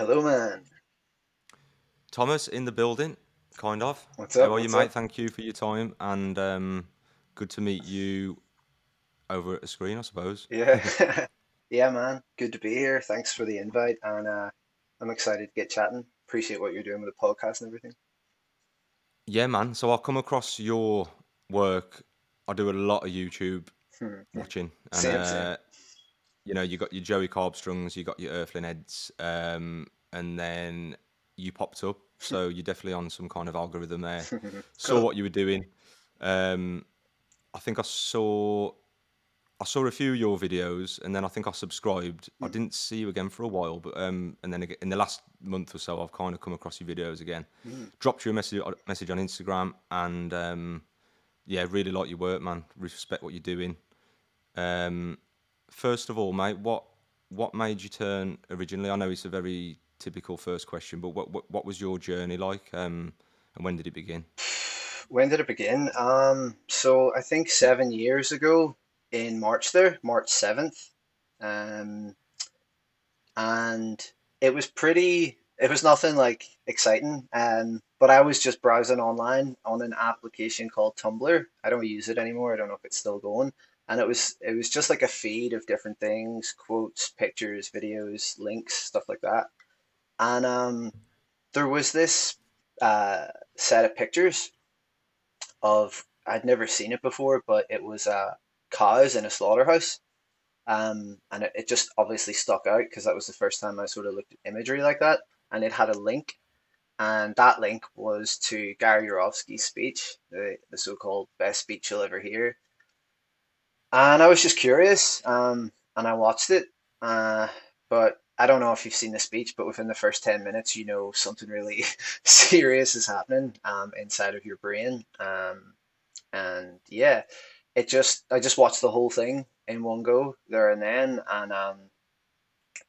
Hello, man. Thomas in the building, kind of. What's How up? are you, mate? up? Thank you for your time, and um, good to meet you over at the screen, I suppose. Yeah, yeah, man. Good to be here. Thanks for the invite, and uh, I'm excited to get chatting. Appreciate what you're doing with the podcast and everything. Yeah, man. So I'll come across your work. I do a lot of YouTube Hmm. watching, and Same, same. uh, you know, you got your Joey Carbstrongs, you got your Earthling Eds, um, and then you popped up. So you're definitely on some kind of algorithm there. Saw what you were doing. Um, I think I saw I saw a few of your videos, and then I think I subscribed. I Hmm. didn't see you again for a while, but um, and then in the last month or so, I've kind of come across your videos again. Hmm. Dropped you a message message on Instagram, and um, yeah, really like your work, man. Respect what you're doing. Um, first of all, mate, what what made you turn originally? I know it's a very typical first question, but what what, what was your journey like, um, and when did it begin? When did it begin? Um, so I think seven years ago in March there, March 7th. Um, and it was pretty, it was nothing like exciting. Um, but I was just browsing online on an application called Tumblr. I don't use it anymore. I don't know if it's still going. And it was it was just like a feed of different things, quotes, pictures, videos, links, stuff like that. And um, there was this uh, set of pictures of I'd never seen it before, but it was uh, cows in a slaughterhouse. Um, and it, it just obviously stuck out because that was the first time I sort of looked at imagery like that. And it had a link, and that link was to Gary Yourofsky's speech, the, the so-called best speech you'll ever hear. And I was just curious, um, and I watched it. Uh, but I don't know if you've seen the speech, but within the first 10 minutes, you know something really serious is happening um, inside of your brain. Um, and yeah, it just I just watched the whole thing in one go there and then. And um,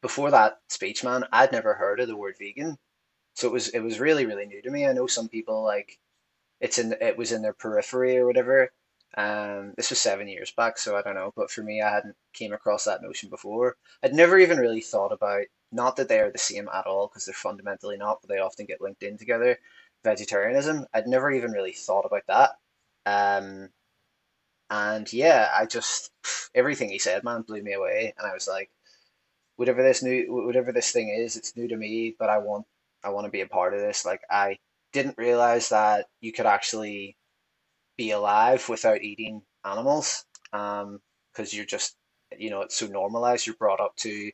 before that speech, man, I'd never heard of the word vegan, so it was it was really really new to me. I know some people like it's in it was in their periphery or whatever. Um, this was seven years back, so I don't know. But for me, I hadn't came across that notion before. I'd never even really thought about not that they are the same at all, because they're fundamentally not, but they often get linked in together. Vegetarianism. I'd never even really thought about that. Um, and yeah, I just everything he said, man, blew me away. And I was like, whatever this new, whatever this thing is, it's new to me, but I want, I want to be a part of this. Like I didn't realize that you could actually be alive without eating animals, um, because you're just, you know, it's so normalized. You're brought up to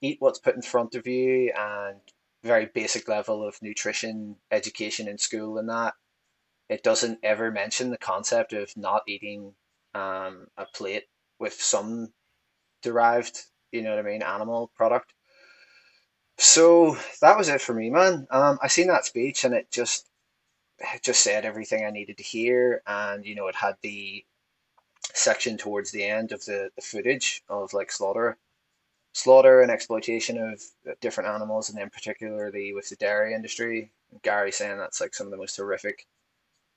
eat what's put in front of you and very basic level of nutrition education in school and that. It doesn't ever mention the concept of not eating um, a plate with some derived, you know what I mean, animal product. So that was it for me, man. Um, I seen that speech and it just it just said everything I needed to hear, and you know, it had the section towards the end of the, the footage of like slaughter slaughter and exploitation of different animals, and then particularly with the dairy industry. Gary saying that's like some of the most horrific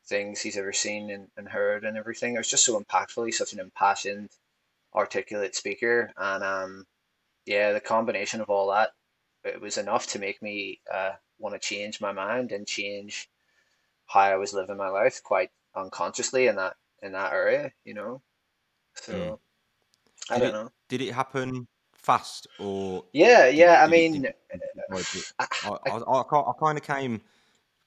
things he's ever seen and, and heard and everything. It was just so impactful. He's such an impassioned, articulate speaker, and um, yeah, the combination of all that, it was enough to make me uh, want to change my mind and change how I was living my life quite unconsciously in that in that area, you know. Mm. So I Did don't it know. did it happen fast, or Yeah, did yeah. I did did mean, decide? I, I I, I I, kind of came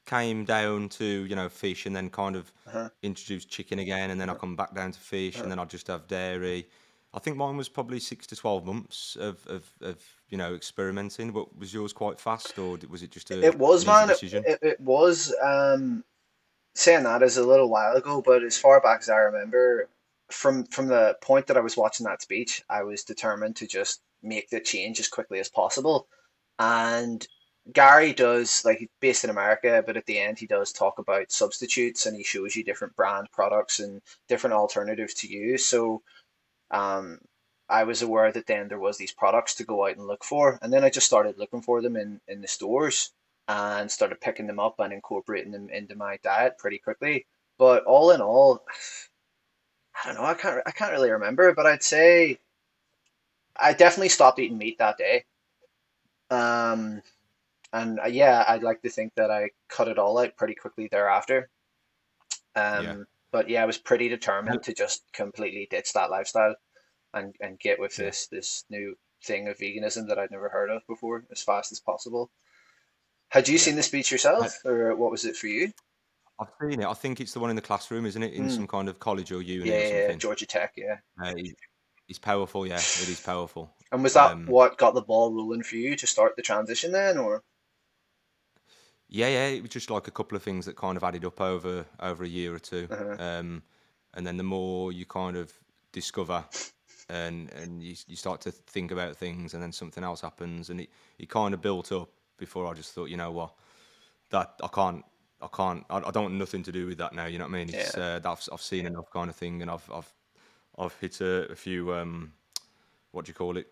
came down to you know fish, and then kind of uh-huh, introduced chicken again, and then I uh-huh, come back down to fish, and uh-huh. then I just have dairy. I think mine was probably six to twelve months of of, of you know experimenting. But was yours quite fast, or was it just a It was, an easy man. It, it, it was. Um, saying that is a little while ago, but as far back as I remember, from from the point that I was watching that speech, I was determined to just make the change as quickly as possible. And Gary does like he's based in America, but at the end he does talk about substitutes and he shows you different brand products and different alternatives to use. So um, I was aware that then there was these products to go out and look for, and then I just started looking for them in in the stores and started picking them up and incorporating them into my diet pretty quickly. But all in all, I don't know. I can't I can't really remember, but I'd say I definitely stopped eating meat that day. Um, and uh, yeah, I'd like to think that I cut it all out pretty quickly thereafter. Yeah. Um, but yeah, I was pretty determined to just completely ditch that lifestyle and and get with Yeah. this this new thing of veganism that I'd never heard of before as fast as possible. Had you Yeah. seen the speech yourself, or what was it for you? I've seen it. I think it's the one in the classroom, isn't it? In Mm, some kind of college or uni yeah, or yeah, yeah, something. Georgia Tech, yeah. Uh, he's powerful. Yeah, it is powerful. And was that Um, what got the ball rolling for you to start the transition then, or? yeah, yeah. It was just like a couple of things that kind of added up over over a year or two. Uh-huh. Um, and then the more you kind of discover and and you, you start to think about things and then something else happens and it, it kind of built up before I just thought, you know what, that I can't I can't I, I don't want nothing to do with that now, you know what I mean? It's Yeah. uh, I've, I've seen enough kind of thing and I've I've I've hit a, a few um what do you call it?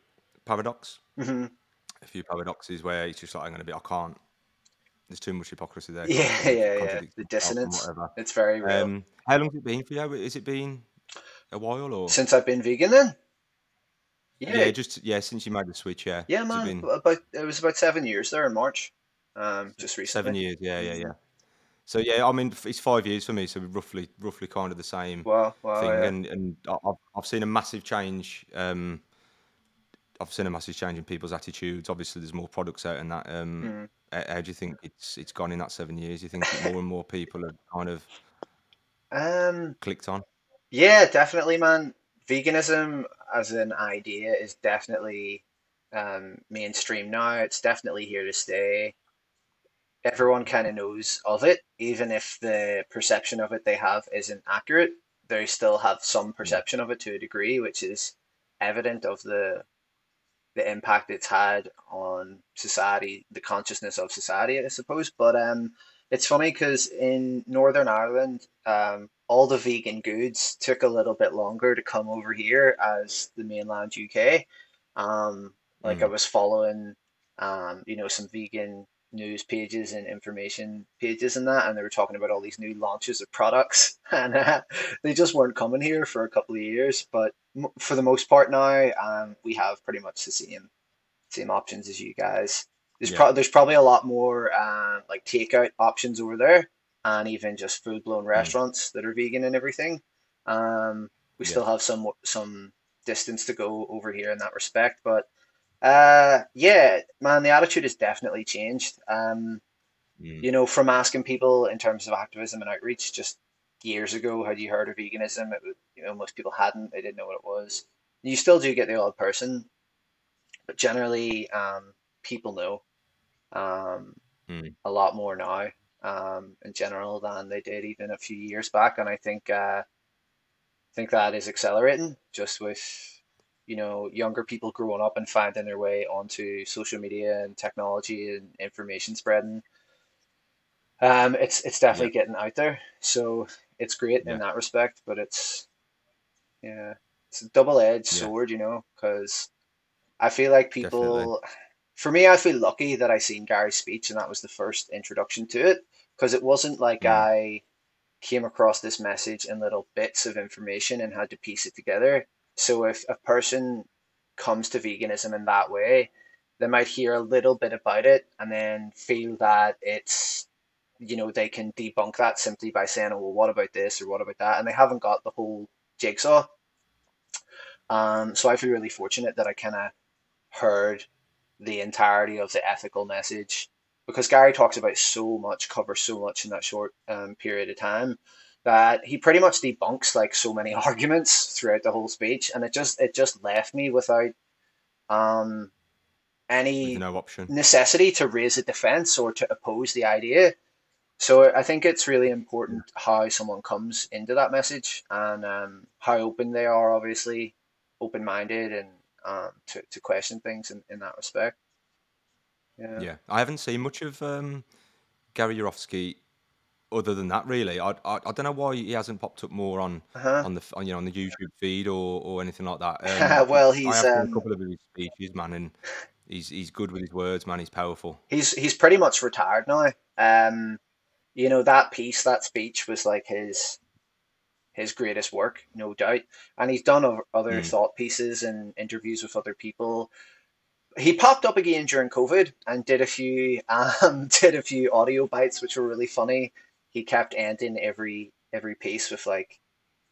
Paradox. hmm A few paradoxes where it's just like I'm gonna be I can't there's too much hypocrisy there, Yeah, yeah, yeah. The dissonance. It's very real. Um how long's it been for you? Has it been a while or Since I've been vegan then? Yeah, yeah, just yeah, since you made the switch, yeah. yeah, man. been About it was about seven years there in March. Um, just seven years? Yeah, yeah, hmm yeah. So yeah, I mean, it's five years for me, so roughly, roughly kind of the same Wow, wow, thing. yeah. And and I've I've seen a massive change. Um, I've seen a massive change in people's attitudes. Obviously, there's more products out and that. Um, Mm. how do you think it's it's gone in that seven years? You think more and more people have kind of Um, clicked on? yeah, definitely, man. Veganism as an idea is definitely um mainstream now. It's definitely here to stay. Everyone kind of knows of it, even if the perception of it they have isn't accurate. They still have some perception of it to a degree, which is evident of the the impact it's had on society, the consciousness of society, I suppose. But um, it's funny because in Northern Ireland, um, all the vegan goods took a little bit longer to come over here as the mainland UK. Um, like I mm, was following, um, you know, some vegan news pages and information pages and that, and they were talking about all these new launches of products, and uh, they just weren't coming here for a couple of years. But m- for the most part now, um, we have pretty much the same same options as you guys. There's yeah, pro there's probably a lot more um, like takeout options over there, and even just full-blown mm, restaurants that are vegan and everything. Um, we yeah, still have some some distance to go over here in that respect, but uh, yeah, man, the attitude has definitely changed. Um, mm, you know, from asking people in terms of activism and outreach just years ago, had you heard of veganism? It would, you know, most people hadn't. They didn't know what it was. You still do get the odd person, but generally, um, people know um, mm, a lot more now um, in general than they did even a few years back, and I think uh, think that is accelerating just with you know younger people growing up and finding their way onto social media and technology and information spreading. Um, it's it's yeah, definitely getting out there, so it's great in that respect, but it's yeah, it's a double-edged yeah, sword, you know, because I feel like definitely. people, for me, I feel lucky that I seen Gary's speech and that was the first introduction to it, because it wasn't like Mm, I came across this message in little bits of information and had to piece it together. So if a person comes to veganism in that way, they might hear a little bit about it and then feel that it's, you know, they can debunk that simply by saying, oh, well, what about this or what about that? And they haven't got the whole jigsaw. Um, so I feel really fortunate that I kind of heard the entirety of the ethical message because Gary talks about so much, covers so much in that short um, period of time that he pretty much debunks like so many arguments throughout the whole speech, and it just it just left me without um, with any no option. necessity to raise a defense or to oppose the idea. So I think it's really important how someone comes into that message and um, how open they are, obviously open-minded and um, to, to question things in, in that respect. Yeah. yeah. I haven't seen much of um, Gary Yourofsky other than that, really. I, I I don't know why he hasn't popped up more on Uh-huh. on the on, you know on the YouTube feed or or anything like that. Um, Well, I he's seen a um couple of his speeches, man, and he's he's good with his words, man. He's powerful. he's he's pretty much retired now. Um, you know, that piece, that speech was like his his greatest work, no doubt. And he's done other Mm, thought pieces and interviews with other people he popped up again during COVID and did a few um did a few audio bites which were really funny. He kept ending every every piece with like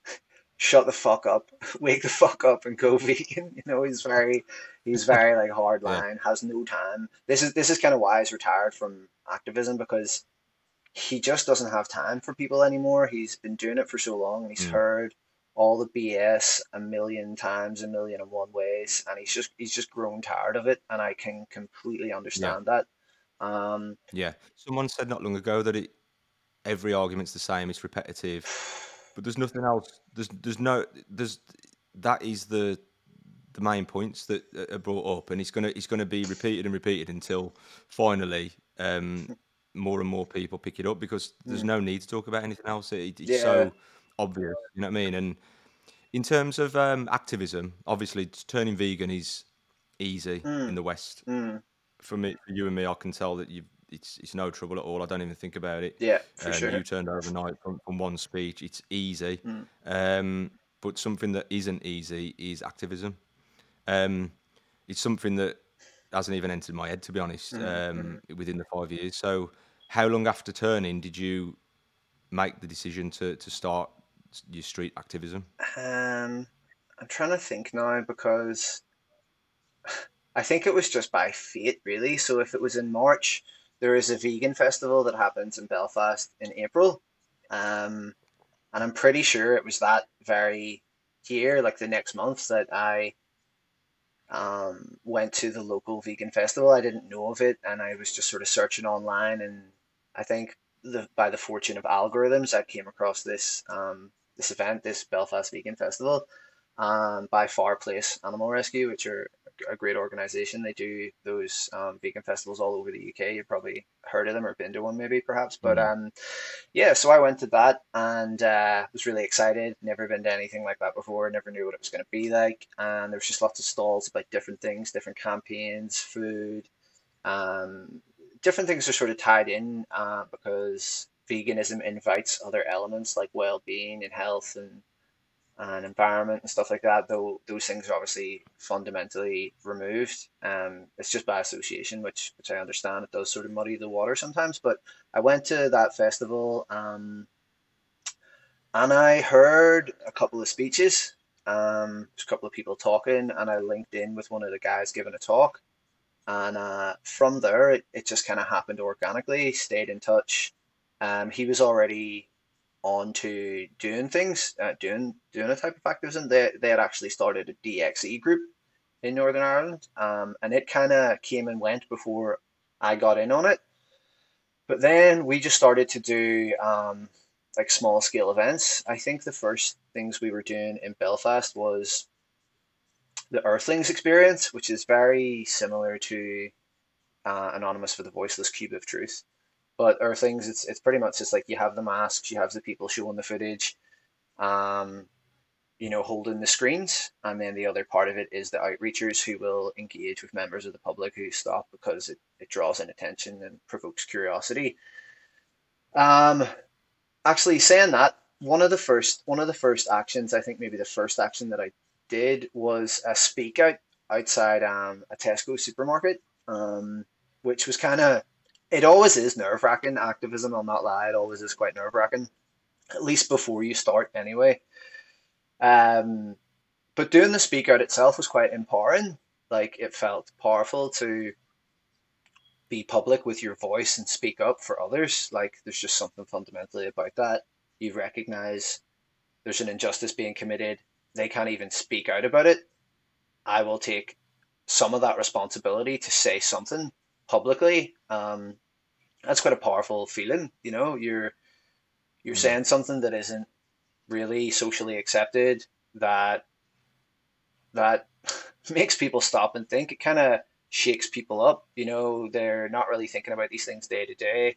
shut the fuck up, wake the fuck up and go vegan. You know, he's very he's very like hard Yeah. line, has no time. This is this is kind of why he's retired from activism because he just doesn't have time for people anymore. He's been doing it for so long and he's Mm. heard all the BS a million times, a million and one ways, and he's just he's just grown tired of it, and I can completely Yeah. understand that. Um, Yeah. Someone said not long ago that it every argument's the same, it's repetitive, but there's nothing else. There's there's no there's that is the the main points that are brought up, and it's gonna it's gonna be repeated and repeated until finally um, more and more people pick it up because there's mm, no need to talk about anything else. It, it's yeah, so obvious, you know what I mean? And in terms of um, activism, obviously turning vegan is easy in mm, the West. mm, For me, for you and me, I can tell that you it's it's no trouble at all. I don't even think about it. yeah, for Um, you turned overnight from, from one speech. It's easy. Mm, Um, but something that isn't easy is activism. Um, it's something that hasn't even entered my head, to be honest, mm, um, mm. within the five years. So, how long after turning did you make the decision to, to start your street activism? Um, I'm trying to think now because I think it was just by fate, really. So if it was in March, there is a vegan festival that happens in Belfast in April. Um, and I'm pretty sure it was that very year, like the next month, that I um, went to the local vegan festival. I didn't know of it, and I was just sort of searching online, and I think the, by the fortune of algorithms, I came across this um, this event, this Belfast Vegan Festival, um, by Farplace Animal Rescue, which are a great organization. They do those um, vegan festivals all over the UK. You've probably heard of them or been to one, maybe perhaps. But Mm. um, yeah, so I went to that and uh, was really excited. Never been to anything like that before. Never knew what it was going to be like. And there was just lots of stalls about different things, different campaigns, food. Um, different things are sort of tied in uh, because veganism invites other elements like well-being and health and and environment and stuff like that. Though those things are obviously fundamentally removed. Um, it's just by association, which which I understand. It does sort of muddy the water sometimes. But I went to that festival. Um, and I heard a couple of speeches, um, a couple of people talking, and I linked in with one of the guys giving a talk. And uh, from there, it, it just kind of happened organically, stayed in touch. Um, he was already on to doing things, uh, doing doing a type of activism. They, they had actually started a DXE group in Northern Ireland, um, and it kind of came and went before I got in on it. But then we just started to do um, like small scale events. I think the first things we were doing in Belfast was the Earthlings experience, which is very similar to uh, Anonymous for the Voiceless Cube of Truth. But Earthlings, it's it's pretty much just like you have the masks, you have the people showing the footage, um, you know, holding the screens, and then the other part of it is the outreachers who will engage with members of the public who stop because it, it draws in attention and provokes curiosity. Um, Actually, saying that, one of the first one of the first actions, I think maybe the first action that I did was a speak out outside um, a Tesco supermarket, um, which was kind of it always is nerve-wracking activism, I'll not lie, it always is quite nerve-wracking, at least before you start anyway. Um, but doing the speak out itself was quite empowering. Like it felt powerful to be public with your voice and speak up for others. Like there's just something fundamentally about that. You recognize there's an injustice being committed. They can't even speak out about it. I will take some of that responsibility to say something publicly. Um, that's quite a powerful feeling. You know, you're you're Mm. saying something that isn't really socially accepted that that makes people stop and think. It kind of shakes people up. You know, they're not really thinking about these things day to day.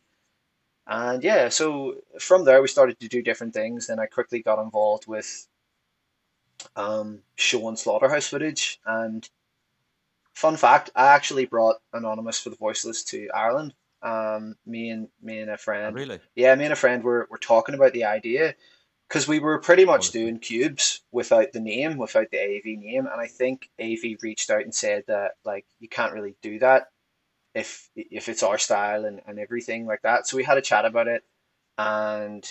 And yeah, so from there we started to do different things. Then I quickly got involved with um, showing slaughterhouse footage. And fun fact, I actually brought Anonymous for the Voiceless to Ireland. Um, me and me and a Oh, friend, really? yeah, me and a friend were, were talking about the idea because we were pretty much Quality. doing cubes without the name, without the AV name, and I think AV reached out and said that like you can't really do that if if it's our style and, and everything like that. So we had a chat about it, and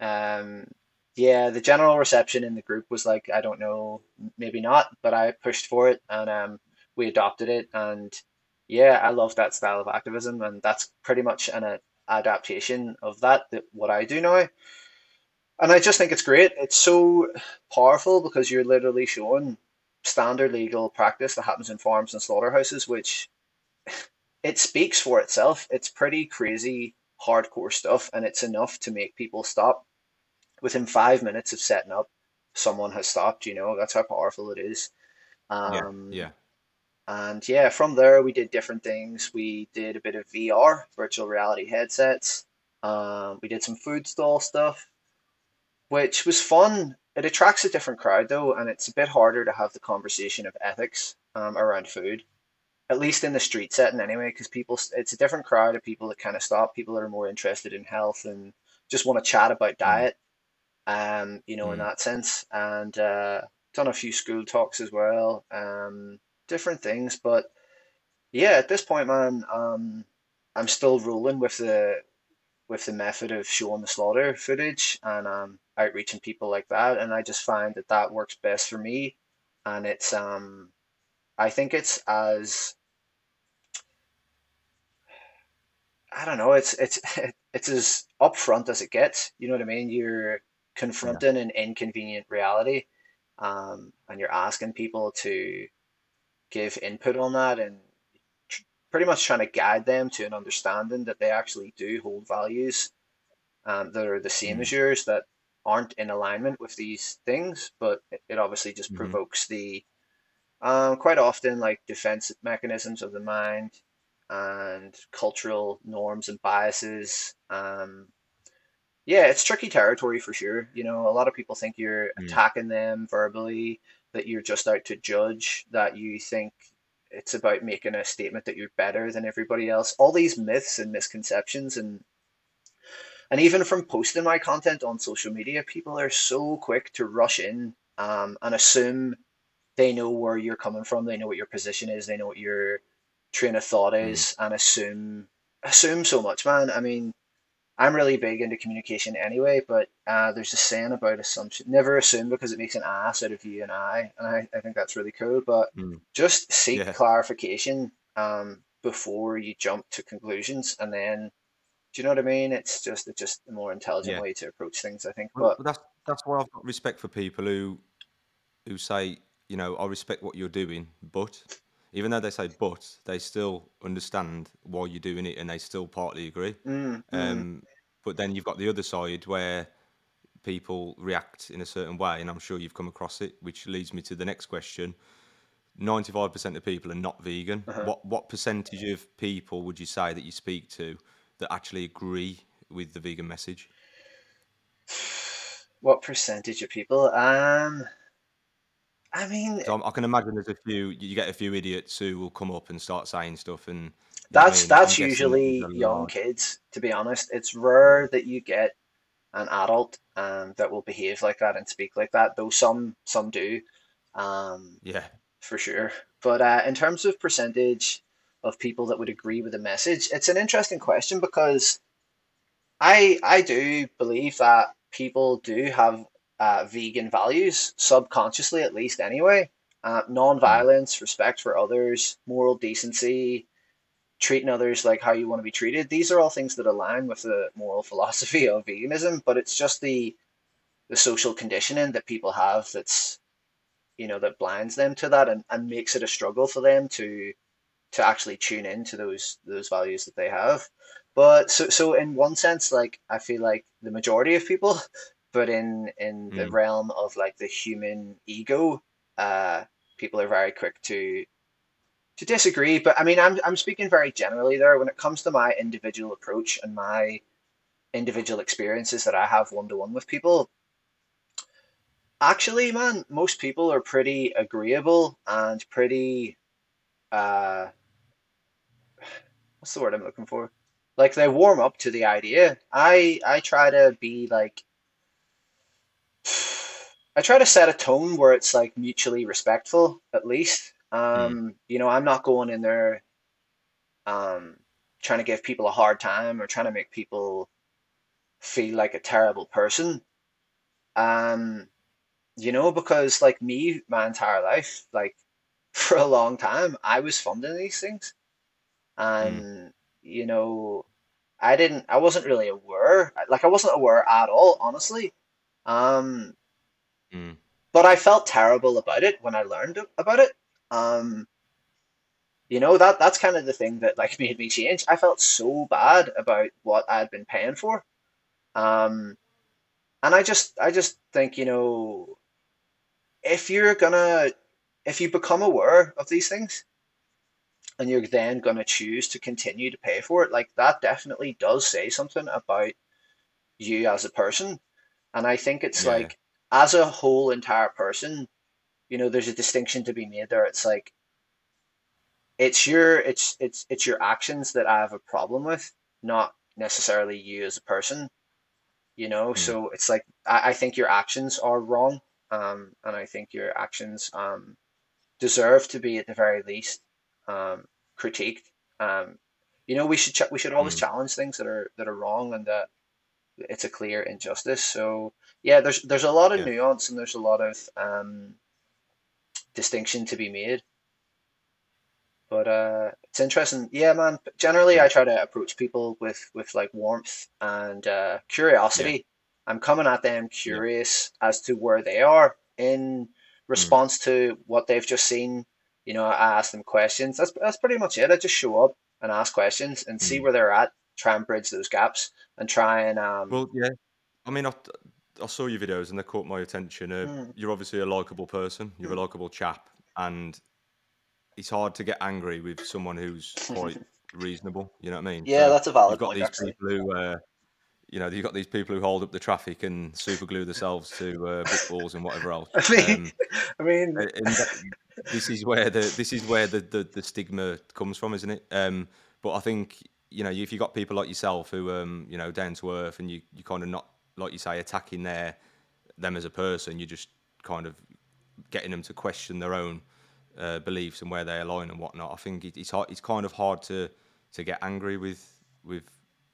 um, yeah, the general reception in the group was like, I don't know, maybe not, but I pushed for it, and um, we adopted it, and yeah, I love that style of activism, and that's pretty much an uh, adaptation of that that what I do now. And I just think it's great. It's so powerful because you're literally showing standard legal practice that happens in farms and slaughterhouses, which it speaks for itself. It's pretty crazy, hardcore stuff, and it's enough to make people stop. Within five minutes of setting up, someone has stopped, you know, that's how powerful it is. Yeah, Um, yeah. And yeah, from there we did different things. We did a bit of VR, virtual reality headsets. Um, we did some food stall stuff, which was fun. It attracts a different crowd though, and it's a bit harder to have the conversation of ethics um, around food, at least in the street setting anyway, because people, it's a different crowd of people that kind of stop, people that are more interested in health and just want to chat about Mm, diet, um, you know, in mm, that sense. And uh, done a few school talks as well, um, different things. But yeah, at this point, man, um, I'm still rolling with the with the method of showing the slaughter footage and um, outreaching people like that, and I just find that that works best for me. And it's um, I think it's as I don't know, it's it's it's as upfront as it gets. You know what I mean? You're yeah. confronting an inconvenient reality, um, and you're asking people to give input on that and tr- pretty much trying to guide them to an understanding that they actually do hold values um, that are the same Mm, as yours that aren't in alignment with these things, but it, obviously just hmm provokes the um, quite often like defense mechanisms of the mind and cultural norms and biases. Um, yeah, it's tricky territory for sure. You know, a lot of people think you're mm, attacking them verbally, that you're just out to judge, that you think it's about making a statement that you're better than everybody else. All these myths and misconceptions and and even from posting my content on social media, people are so quick to rush in um, and assume they know where you're coming from, they know what your position is, they know what your train of thought mm. is, and assume assume so much, man. I mean, I'm really big into communication anyway, but uh, there's a saying about assumption. Never assume because it makes an ass out of you and I, and I, I think that's really cool. But mm. just seek Yeah, clarification um, before you jump to conclusions, and then do you know what I mean? It's just it's just a more intelligent yeah. way to approach things, I think. Well, But that's that's why I've got respect for people who who say, you know, I respect what you're doing, but even though they say but, they still understand why you're doing it and they still partly agree. mm, mm, Um, but then you've got the other side where people react in a certain way, and I'm sure you've come across it, which leads me to the next question. 95% of people are not vegan. uh-huh. What what percentage of people would you say that you speak to that actually agree with the vegan message? What percentage of people? Um, I mean, So I'm, can imagine there's a few, you get a few idiots who will come up and start saying stuff, and you know what that's. That's guessing that there's usually young kids, to be honest. It's rare that you get an adult um, that will behave like that and speak like that, though some some do, um, yeah, for sure. But uh, in terms of percentage of people that would agree with the message, it's an interesting question because I I do believe that people do have uh, vegan values subconsciously, at least anyway. Uh, non-violence, respect for others, moral decency, treating others like how you want to be treated. These are all things that align with the moral philosophy of veganism, but it's just the the social conditioning that people have that's you know that blinds them to that and, and makes it a struggle for them to to actually tune in to those those values that they have. But so so in one sense, like I feel like the majority of people, but in in the mm, realm of like the human ego, uh, people are very quick to to disagree. But I mean, I'm I'm speaking very generally there when it comes to my individual approach and my individual experiences that I have one to one with people. Actually, man, most people are pretty agreeable and pretty uh what's the word I'm looking for? Like they warm up to the idea. I I try to be like I try to set a tone where it's like mutually respectful, at least. Mm. Um, you know, I'm not going in there um, trying to give people a hard time or trying to make people feel like a terrible person. Um, you know, because like me, my entire life, like for a long time, I was funding these things, Mm. and you know, I didn't, I wasn't really aware, like I wasn't aware at all, honestly. Um, Mm. but I felt terrible about it when I learned about it. Um, you know, that that's kind of the thing that like made me change. I felt so bad about what I'd been paying for. Um, and I just I just think, you know, if you're gonna if you become aware of these things and you're then gonna choose to continue to pay for it, like that definitely does say something about you as a person. And I think it's Yeah. like as a whole entire person, you know, there's a distinction to be made there. It's like it's your it's it's it's your actions that I have a problem with, not necessarily you as a person, you know. Mm. So it's like I, I think your actions are wrong, um, and I think your actions um deserve to be at the very least um critiqued. Um, you know, we should ch we should always Mm. challenge things that are that are wrong and that it's a clear injustice. So yeah, there's there's a lot of Yeah. nuance and there's a lot of um distinction to be made. But uh, it's interesting. Yeah, man. Generally, Mm. I try to approach people with with like warmth and uh, Yeah. curiosity. I'm coming at them Yeah. curious as to where they are in Mm. response to what they've just seen. You know, I ask them questions. That's that's pretty much it. I just show up and ask questions and see Mm. where they're at. Try and bridge those gaps and try and um. Well, yeah. I mean, I, I saw your videos and they caught my attention. Uh, mm, you're obviously a likable person. You're a mm. likable chap, and it's hard to get angry with someone who's quite reasonable. You know what I mean? Yeah, So that's a valid you've got point, these actually. people who uh, you know, you've got these people who hold up the traffic and super glue themselves to uh, brick walls and whatever else. I mean, Um, I mean, that, this is where the this is where the, the, the stigma comes from, isn't it? Um, but I think you know if you got people like yourself who um, you know down to earth and you you kind of not like you say attacking their them as a person, you're just kind of getting them to question their own uh, beliefs and where they align and whatnot. I think it, it's hard, it's kind of hard to to get angry with with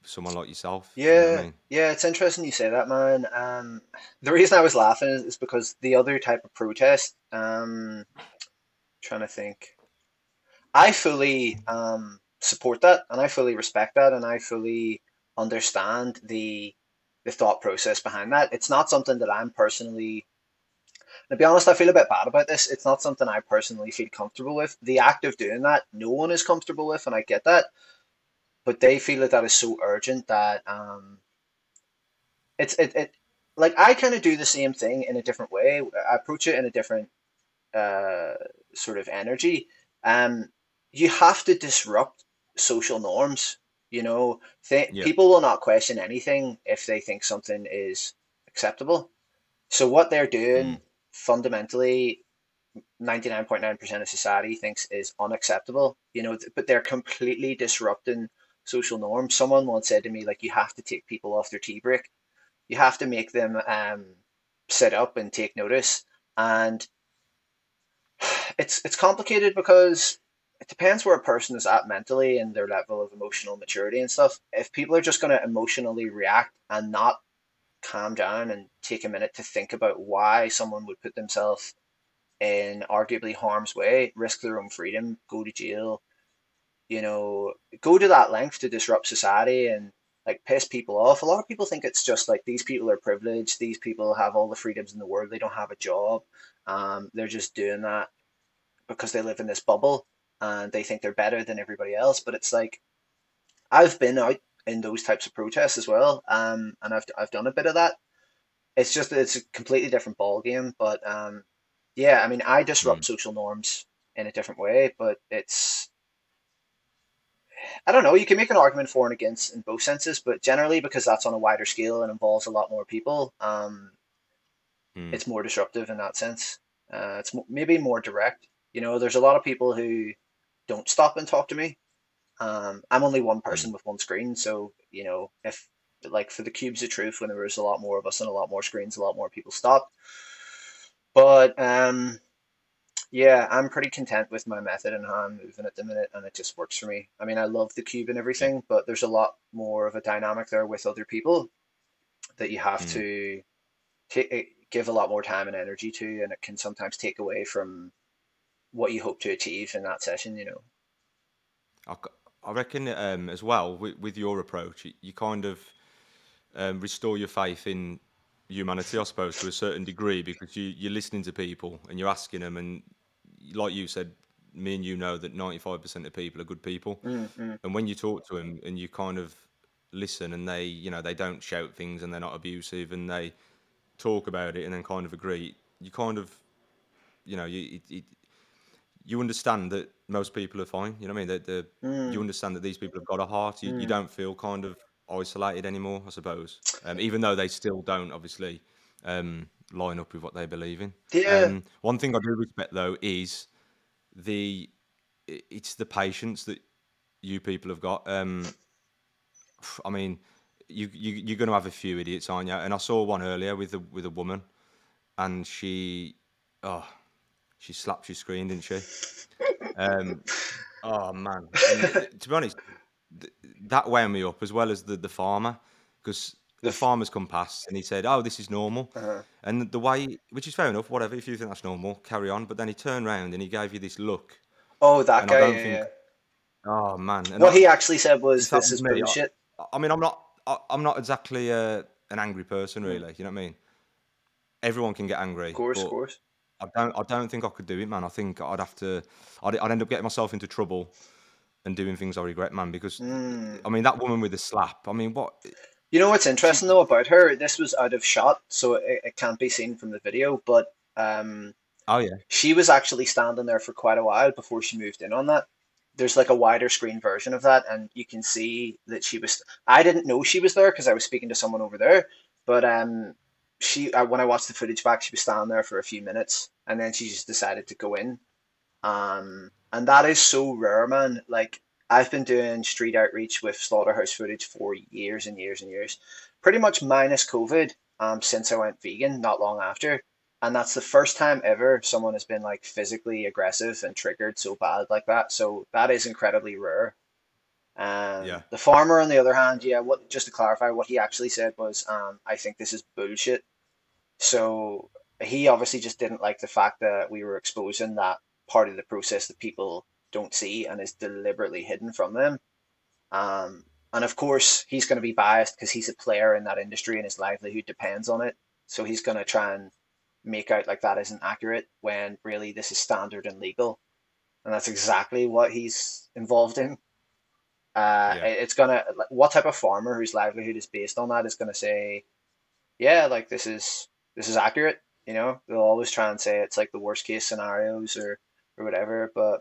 someone like yourself. You know I Yeah, mean? yeah, it's interesting you say that, man. Um, the reason I was laughing is, is because the other type of protest, um, trying to think, I fully um support that and I fully respect that and I fully understand the the thought process behind that. It's not something that I'm personally, to be honest, I feel a bit bad about this. It's not something I personally feel comfortable with. The act of doing that, no one is comfortable with, and I get that. But they feel that that is so urgent that um it's it, it like I kind of do the same thing in a different way. I approach it in a different uh, sort of energy. Um, you have to disrupt social norms. You know, th Yeah. people will not question anything if they think something is acceptable. So what they're Mm, doing fundamentally, 99.9% of society thinks is unacceptable. You know, but they're completely disrupting social norms. Someone once said to me, like, you have to take people off their tea break you have to make them um, sit up and take notice. And it's it's complicated because it depends where a person is at mentally and their level of emotional maturity and stuff. If people are just going to emotionally react and not calm down and take a minute to think about why someone would put themselves in arguably harm's way, risk their own freedom, go to jail, you know, go to that length to disrupt society and like piss people off. A lot of people think it's just like these people are privileged, these people have all the freedoms in the world, they don't have a job. Um, they're just doing that because they live in this bubble and they think they're better than everybody else. But it's like I've been out in those types of protests as well, um, and I've I've done a bit of that. It's just that it's a completely different ball game. But um, yeah, I mean, I disrupt mm, social norms in a different way, but it's I don't know. You can make an argument for and against in both senses, but generally because that's on a wider scale and involves a lot more people, um, mm, it's more disruptive in that sense. Uh, it's maybe more direct. You know, there's a lot of people who don't stop and talk to me. Um, I'm only one person with one screen, so you know, if like for the cubes of truth when there was a lot more of us and a lot more screens, a lot more people stopped. But um, yeah, I'm pretty content with my method and how I'm moving at the minute, and it just works for me. I mean, I love the cube and everything, but there's a lot more of a dynamic there with other people that you have Mm. to take, give a lot more time and energy to, and it can sometimes take away from what you hope to achieve in that session, you know. I reckon um, as well with, with your approach, you, kind of um, restore your faith in humanity, I suppose, to a certain degree because you, you're listening to people and you're asking them, and like you said, me and you know that 95% of people are good people, Mm, mm. and when you talk to them and you kind of listen and they, you know, they don't shout things and they're not abusive and they talk about it and then kind of agree, you kind of, you know, you it, it, you understand that most people are fine. You know what I mean? That the you Mm, understand that these people have got a heart. You, you mm. don't feel kind of isolated anymore, I suppose. Um, even though they still don't obviously um, line up with what they believe in. Yeah, Um, one thing I do respect though is the it's the patience that you people have got. Um, I mean, you, you you're going to have a few idiots, aren't you? And I saw one earlier with a with a woman, and she, oh, she slapped your screen, didn't she? Um, oh man, and to be honest, th- that wound me up as well as the the farmer, because the farmer's come past and he said, "Oh, this is normal," uh, and the way, which is fair enough, whatever. If you think that's normal, carry on. But then he turned round and he gave you this look, oh, that guy, yeah, think, yeah. oh man, and What I, he actually said was, "This is me, I, bullshit." I mean, I'm not, I, I'm not exactly uh, an angry person, Mm, really. You know what I mean? Everyone can get angry. of course, of course. I don't, I don't think I could do it, man. I think I'd have to, I'd, I'd end up getting myself into trouble and doing things I regret, man. Because Mm. I mean, that woman with the slap. I mean, what You know what's she? interesting though about her? This was out of shot, so it, it can't be seen from the video, but um, Oh yeah, she was actually standing there for quite a while before she moved in on that. There's like a wider screen version of that, and you can see that she was. I didn't know she was there because I was speaking to someone over there, but um, she uh, when I watched the footage back, she was standing there for a few minutes, and then she just decided to go in. Um, and that is so rare, man. Like I've been doing street outreach with slaughterhouse footage for years and years and years, pretty much minus COVID, um, since I went vegan not long after. And that's the first time ever someone has been like physically aggressive and triggered so bad like that. So that is incredibly rare. Um, yeah, the farmer, on the other hand, yeah, what just to clarify, what he actually said was, um, I think this is bullshit. So he obviously just didn't like the fact that we were exposing that part of the process that people don't see and is deliberately hidden from them. Um, and of course, he's going to be biased because he's a player in that industry and his livelihood depends on it. So he's going to try and make out like that isn't accurate when really this is standard and legal. And that's exactly what he's involved in. Uh, yeah, it's gonna like what type of farmer whose livelihood is based on that is gonna say, yeah, like this is this is accurate. You know, they'll always try and say it's like the worst case scenarios or or whatever. But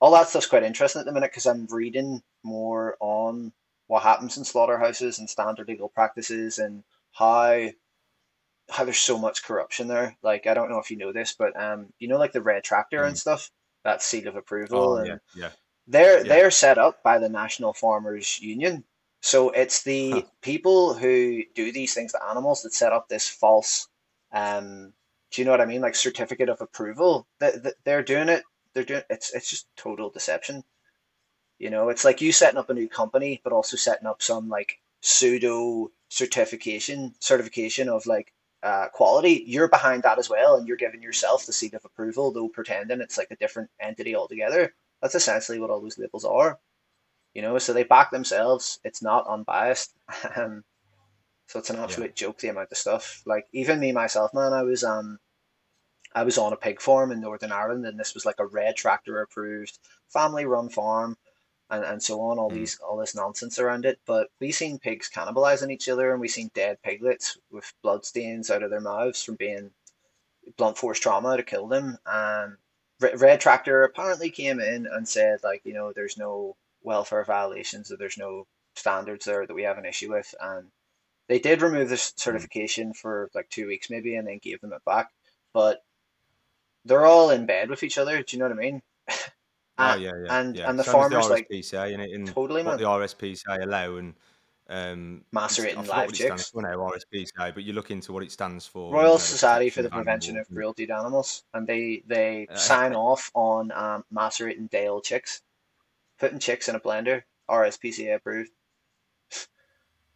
all that stuff's quite interesting at the minute because I'm reading more on what happens in slaughterhouses and standard legal practices and how how there's so much corruption there. Like I don't know if you know this, but um, you know, like the red tractor and mm. stuff, that seal of approval oh yeah, and yeah, they're yeah, they're set up by the National Farmers Union. So it's huh, the people who do these things to animals that set up this false, um, do you know what I mean? Like certificate of approval. That that they're doing it. They're doing it's it's just total deception. You know, it's like you setting up a new company, but also setting up some like pseudo certification certification of like uh, quality. You're behind that as well, and you're giving yourself the seat of approval, though pretending it's like a different entity altogether. That's essentially what all those labels are. You know, so they back themselves. It's not unbiased. Um, so it's an yeah, absolute joke the amount of stuff. Like even me myself, man, I was um I was on a pig farm in Northern Ireland, and this was like a red tractor approved family run farm, and, and so on. All mm. these all this nonsense around it. But we seen pigs cannibalizing each other, and we seen dead piglets with blood stains out of their mouths from being blunt force trauma to kill them. And Red Tractor apparently came in and said like you know there's no welfare violations or there's no standards there that we have an issue with, and they did remove this Mm. certification for like two weeks maybe, and then gave them it back. But they're all in bed with each other. Do you know what I mean? Oh Uh, yeah, yeah, and yeah. and the Same as the farmers like RSPCA and and totally, what man. the RSPCA allow and Um, Macerating live what it stands chicks. for now, RSPCA, but you look into what it stands for. Royal you know Society for the Prevention of Cruelty to Animals, and they they uh, sign off on um, macerating day old chicks, putting chicks in a blender, RSPCA approved.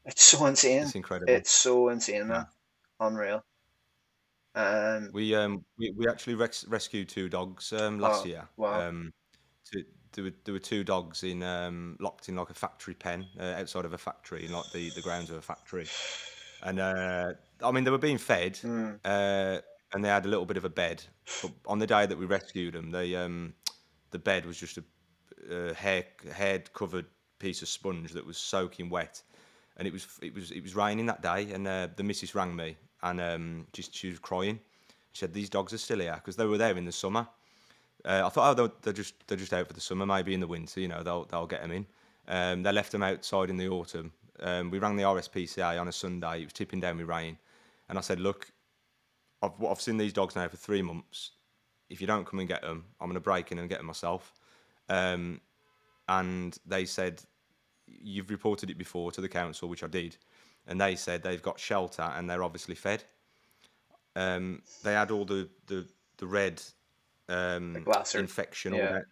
It's so insane. it's incredible. It's so insane, Yeah. man. Unreal. Um. We um we, we actually res- rescued two dogs um last Oh year. wow. Um, to, there were there were two dogs in um locked in like a factory pen uh, outside of a factory in like the the grounds of a factory, and uh I mean they were being fed, Mm. uh, and they had a little bit of a bed, but on the day that we rescued them, they um the bed was just a, a hair hair covered piece of sponge that was soaking wet, and it was it was it was raining that day, and uh, the missus rang me and um just she was crying. She said these dogs are still here because they were there in the summer. Uh, I thought, oh, they're, they're just they're just out for the summer. Maybe in the winter, you know, they'll they'll get them in. Um, they left them outside in the autumn. Um, we rang the RSPCA on a Sunday. It was tipping down with rain, and I said, look, I've I've seen these dogs now for three months. If you don't come and get them, I'm going to break in and get them myself. Um, and they said, you've reported it before to the council, which I did, and they said they've got shelter and they're obviously fed. Um, they had all the the the red um, lacer. infection, all Yeah. that.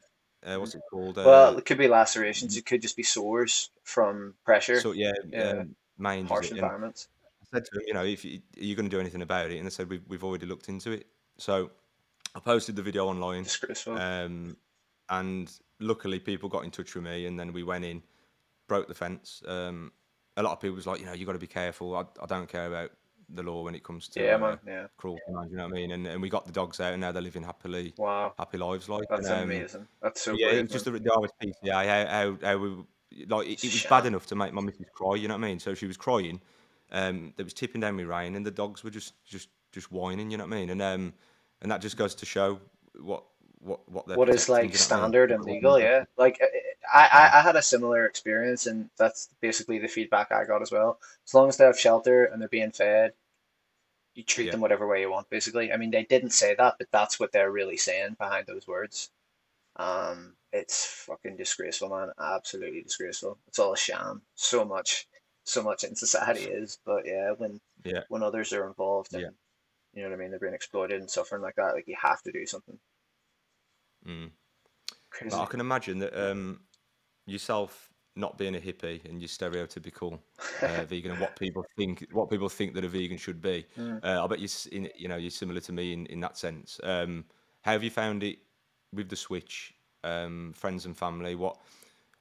Uh, what's it called? Well, Uh, it could be lacerations. It could just be sores from pressure. so yeah, Yeah. um, Harsh environments. I said to them, you know, if you, are you going to do anything about it? And they said we've we've already looked into it. So I posted the video online, Disgraceful. um, and luckily people got in touch with me, and then we went in, broke the fence. Um, a lot of people was like, you know, you got to be careful. I, I don't care about the law when it comes to Yeah, uh, man. Yeah. cruelty, man. You know what I mean? And and we got the dogs out, and now they're living happily Wow. happy lives, like. And That's um, amazing. That's so yeah, it brave, was just man. the, the RSPCA, how, how, how we, like, it, it was bad enough to make my missus cry, you know what I mean? So she was crying, um, there was tipping down with rain, and the dogs were just, just, just whining, you know what I mean? And, um, and that just goes to show what, what, what What is like do you know what I mean? standard and legal? Yeah. Like I, I, I had a similar experience, and that's basically the feedback I got as well. As long as they have shelter and they're being fed, you treat yeah, them whatever way you want, basically. I mean, they didn't say that, but that's what they're really saying behind those words. Um, it's fucking disgraceful, man. Absolutely disgraceful. It's all a sham. So much, so much in society is, but yeah, when yeah, when others are involved yeah. you know what I mean, they're being exploited and suffering like that, like you have to do something. Mm. But I can imagine that um, yourself not being a hippie and your stereotypical uh, vegan and what people think what people think that a vegan should be. Mm. Uh, I bet you you know you're similar to me in, in that sense. Um, how have you found it with the switch? Um, friends and family, what?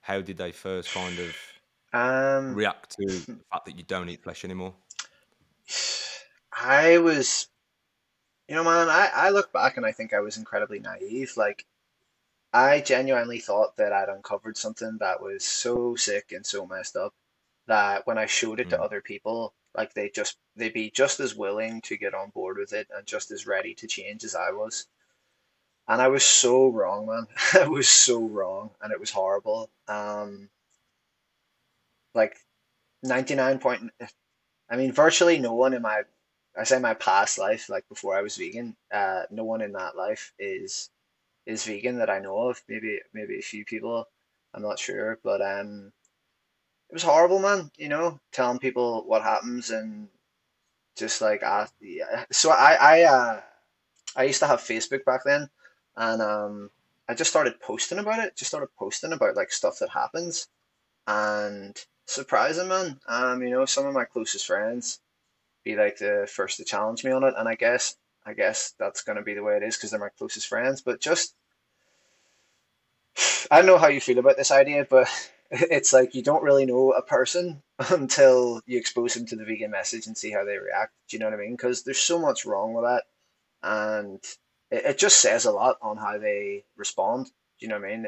How did they first kind of Um, react to the fact that you don't eat flesh anymore? I was, you know, man, I, I look back and I think I was incredibly naive. Like, I genuinely thought that I'd uncovered something that was so sick and so messed up that when I showed it to Mm, other people, like they just they'd be just as willing to get on board with it and just as ready to change as I was. And I was so wrong, man. I was so wrong, and it was horrible. Um, like 99 point, I mean, virtually no one in my, I say my past life, like before I was vegan, uh, no one in that life is is vegan that I know of. Maybe maybe a few people, I'm not sure, but um, it was horrible, man. You know, telling people what happens and just like I, yeah. So I I uh I used to have Facebook back then, and um I just started posting about it. Just started posting about like stuff that happens, and surprising, man. Um, you know, some of my closest friends be like the first to challenge me on it, and I guess I guess that's gonna be the way it is because they're my closest friends. But just I don't know how you feel about this idea, but it's like you don't really know a person until you expose them to the vegan message and see how they react. Do you know what I mean? Because there's so much wrong with that, and it, it just says a lot on how they respond. Do you know what I mean?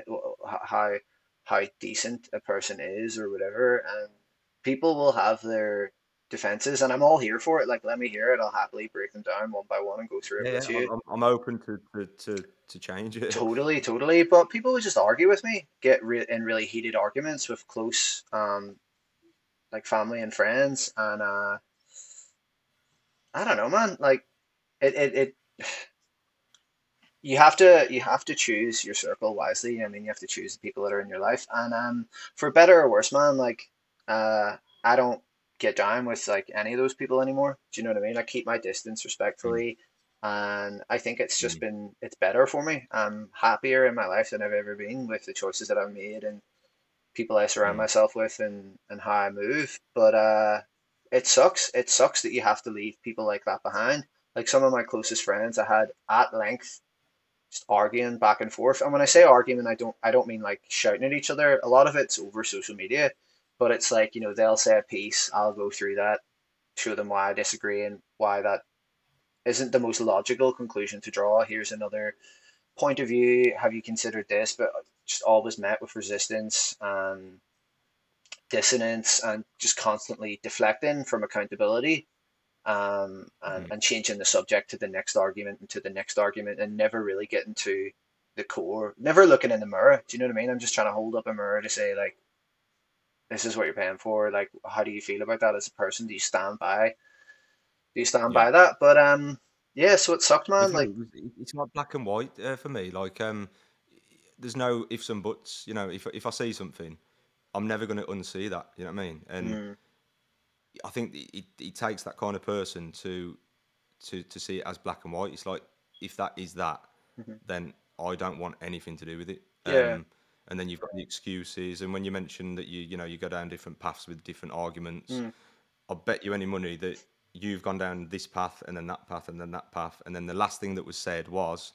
How how decent a person is or whatever, and people will have their defenses, and I'm all here for it. Like, let me hear it. I'll happily break them down one by one and go through it yeah, with I'm, you. I'm I'm open to, to, to, to change it. Totally, totally. But people would just argue with me, get re in really heated arguments with close, um, like family and friends, and uh, I don't know, man. Like, it, it, it. You have to, you have to choose your circle wisely. I mean, you have to choose the people that are in your life, and um, for better or worse, man. Like, uh, I don't get down with like any of those people anymore. Do you know what I mean? I keep my distance Mm, respectfully, and I think it's just mm, been it's better for me. I'm happier in my life than I've ever been with the choices that I've made and people I surround mm, myself with and and how I move. But uh, it sucks. It sucks that you have to leave people like that behind. Like some of my closest friends, I had at length just arguing back and forth. And when I say arguing, I don't I don't mean like shouting at each other. A lot of it's over social media, but it's like, you know, they'll say a piece, I'll go through that, show them why I disagree and why that isn't the most logical conclusion to draw. Here's another point of view. Have you considered this? But just always met with resistance and dissonance and just constantly deflecting from accountability um, and, mm. and changing the subject to the next argument and to the next argument and never really getting to the core, never looking in the mirror. Do you know what I mean? I'm just trying to hold up a mirror to say, like, this is what you're paying for. Like, how do you feel about that as a person? Do you stand by? Do you stand Yeah. by that? But um, yeah, so it sucked, man. no, Like, it's not black and white uh, for me. Like, um, there's no ifs and buts. You know, if if I see something, I'm never going to unsee that. You know what I mean? And mm, I think it, it, takes that kind of person to to to see it as black and white. It's like if that is that, mhm. then I don't want anything to do with it. yeah, Um, and then you've got the excuses. And when you mention that you you know you go down different paths with different arguments, mm, I'll bet you any money that you've gone down this path and then that path and then that path, and then the last thing that was said was,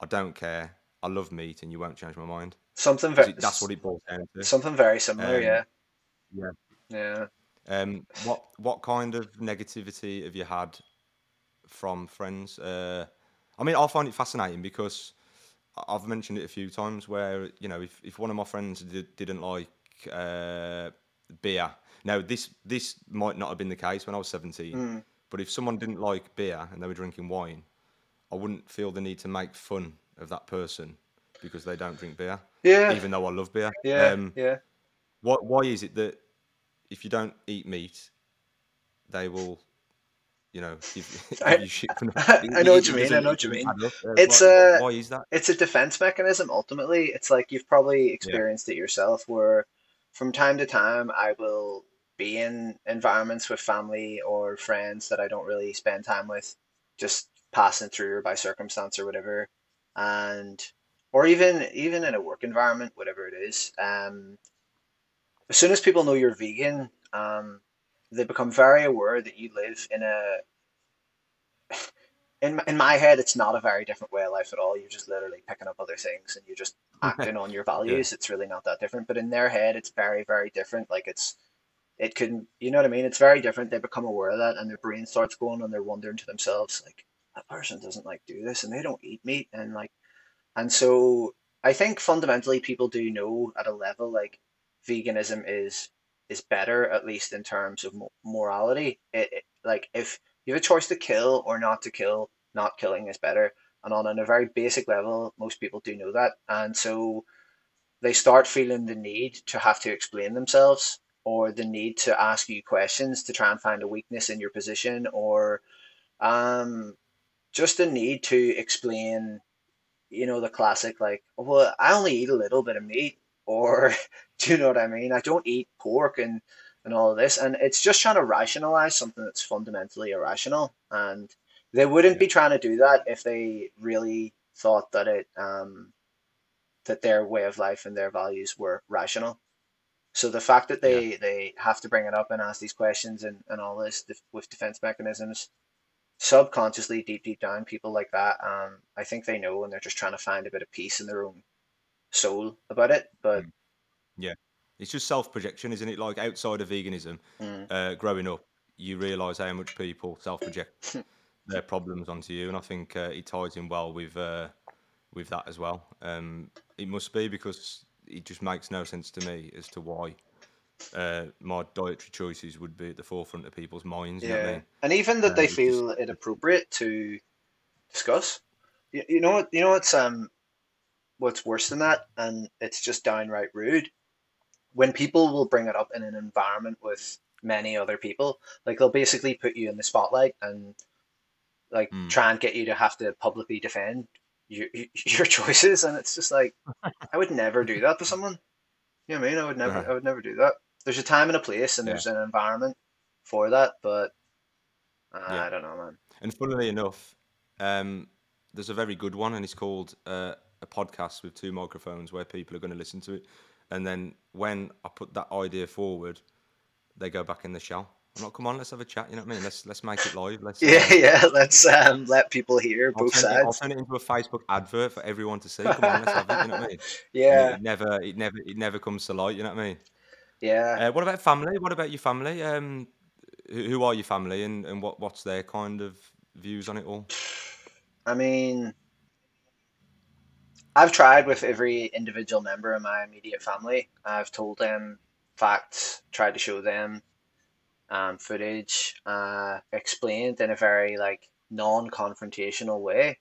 "I don't care. I love meat, and you won't change my mind." something very, that's what it boils down to. something very similar. Um, Yeah, yeah. yeah. Um, what what kind of negativity have you had from friends? Uh, I mean, I find it fascinating because I've mentioned it a few times where, you know, if, if one of my friends did, didn't like uh, beer, now this this might not have been the case when I was 17, Mm, but if someone didn't like beer and they were drinking wine, I wouldn't feel the need to make fun of that person because they don't drink beer, yeah, even though I love beer. yeah, Um, yeah. what, why is it that if you don't eat meat, they will you know, give, give I, you shit for no, I know what you mean. I know what you mean. Uh, It's why, a why is that? it's a defense mechanism ultimately. It's like you've probably Yeah. experienced it yourself where from time to time I will be in environments with family or friends that I don't really spend time with, just passing through or by circumstance or whatever. And or even even in a work environment, whatever it is. Um, as soon as people know you're vegan, um, they become very aware that you live in a in in my head, it's not a very different way of life at all. You're just literally picking up other things and you're just acting on your Yeah. values. It's really not that different. But in their head, it's very, very different. Like it's it couldn't, you know what I mean? It's very different. They become aware of that and their brain starts going and they're wondering to themselves, like, that person doesn't like do this and they don't eat meat and like and so I think fundamentally people do know at a level like veganism is is better at least in terms of morality. It, it like if you have a choice to kill or not to kill, not killing is better. And on a very basic level, most people do know that. And so they start feeling the need to have to explain themselves or the need to ask you questions to try and find a weakness in your position or um, just the need to explain you know, the classic like, well, I only eat a little bit of meat, or do you know what I mean? I don't eat pork and and all of this, and it's just trying to rationalize something that's fundamentally irrational, and they wouldn't Yeah. be trying to do that if they really thought that it um that their way of life and their values were rational. So the fact that Yeah. they they have to bring it up and ask these questions and and all this with defense mechanisms subconsciously deep deep down people like that um i think they know and they're just trying to find a bit of peace in their own soul about it but Mm. Yeah. It's just self-projection, isn't it? Like outside of veganism, mm, uh, growing up, you realise how much people self-project their problems onto you, and I think uh, it ties in well with uh, with that as well. Um, it must be because it just makes no sense to me as to why uh, my dietary choices would be at the forefront of people's minds. You know I yeah mean? and even that Uh, they it's just feel it appropriate to discuss you, you know what you know what's um what's worse than that and it's just downright rude when people will bring it up in an environment with many other people like they'll basically put you in the spotlight and like mm, try and get you to have to publicly defend your your choices and it's just like I would never do that to someone You know what I mean? I would never, uh, I would never do that. there's a time and a place and Yeah. there's an environment for that, but uh, Yeah. I don't know, man. And funnily enough, um, there's a very good one, and it's called uh, a podcast with two microphones where people are going to listen to it. And then when I put that idea forward, they go back in the shell. I'm like, come on, let's have a chat. You know what I mean? Let's let's make it live. Let's Yeah, uh, yeah. Let's um, let people hear I'll both turn, it, I'll turn it into a Facebook advert for everyone to see. Come on, let's have it. You know what I mean? Yeah, it never, it never, it never comes to light. You know what I mean? yeah. Uh, what about family? What about your family? Um, who, who are your family, and, and what what's their kind of views on it all? I mean, I've tried with every individual member of my immediate family. I've told them facts, tried to show them um, footage, uh, explained in a very like non-confrontational way.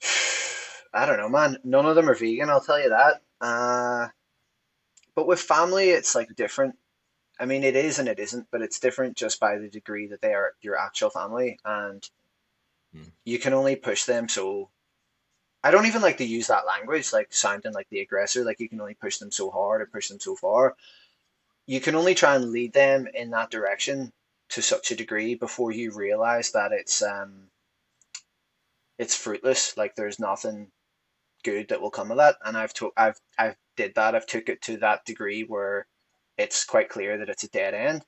I don't know, man. None of them are vegan, I'll tell you that. Uh, but with family, it's like different. I mean, it is and it isn't, but it's different just by the degree that they are your actual family, and Mm. you can only push them so. I don't even like to use that language, like sounding like the aggressor. Like you can only push them so hard or push them so far. You can only try and lead them in that direction to such a degree before you realize that it's um it's fruitless. Like there's nothing good that will come of that. And I've to I've I've did that. I've took it to that degree where it's quite clear that it's a dead end.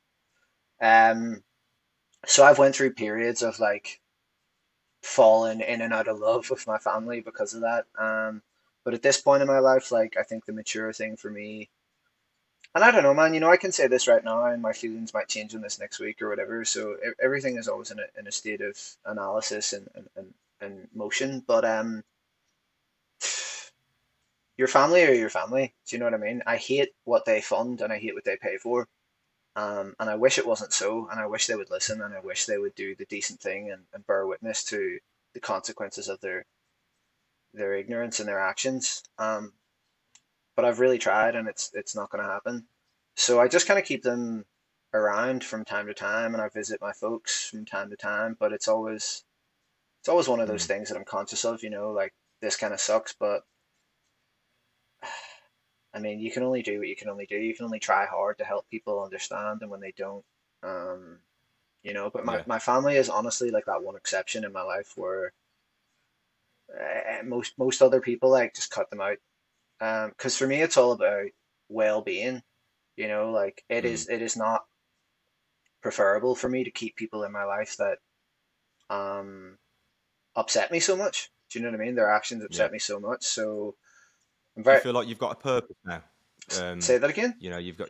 Um, so I've went through periods of like falling in and out of love with my family because of that. Um, but at this point in my life, like I think the mature thing for me, and I don't know, man. You know, I can say this right now, and my feelings might change on this next week or whatever. So everything is always in a in a state of analysis and and, and, and motion. But um, your family or your family. Do you know what I mean? I hate what they fund and I hate what they pay for. Um, and I wish it wasn't so, and I wish they would listen, and I wish they would do the decent thing and, and bear witness to the consequences of their their ignorance and their actions. Um, but I've really tried, and it's it's not going to happen. So I just kind of keep them around from time to time, and I visit my folks from time to time. But it's always it's always one of those Mm. things that I'm conscious of. You know, like this kind of sucks, but I mean, you can only do what you can only do. You can only try hard to help people understand, and when they don't, um, you know. But my, Yeah, my family is honestly like that one exception in my life where uh, most most other people like just cut them out. Um, because for me, it's all about well-being. You know, like it mm. is it is not preferable for me to keep people in my life that um upset me so much. Do you know what I mean? Their actions yeah. upset me so much. So I'm Do you feel like you've got a purpose now? Um, say that again. you know, you've got.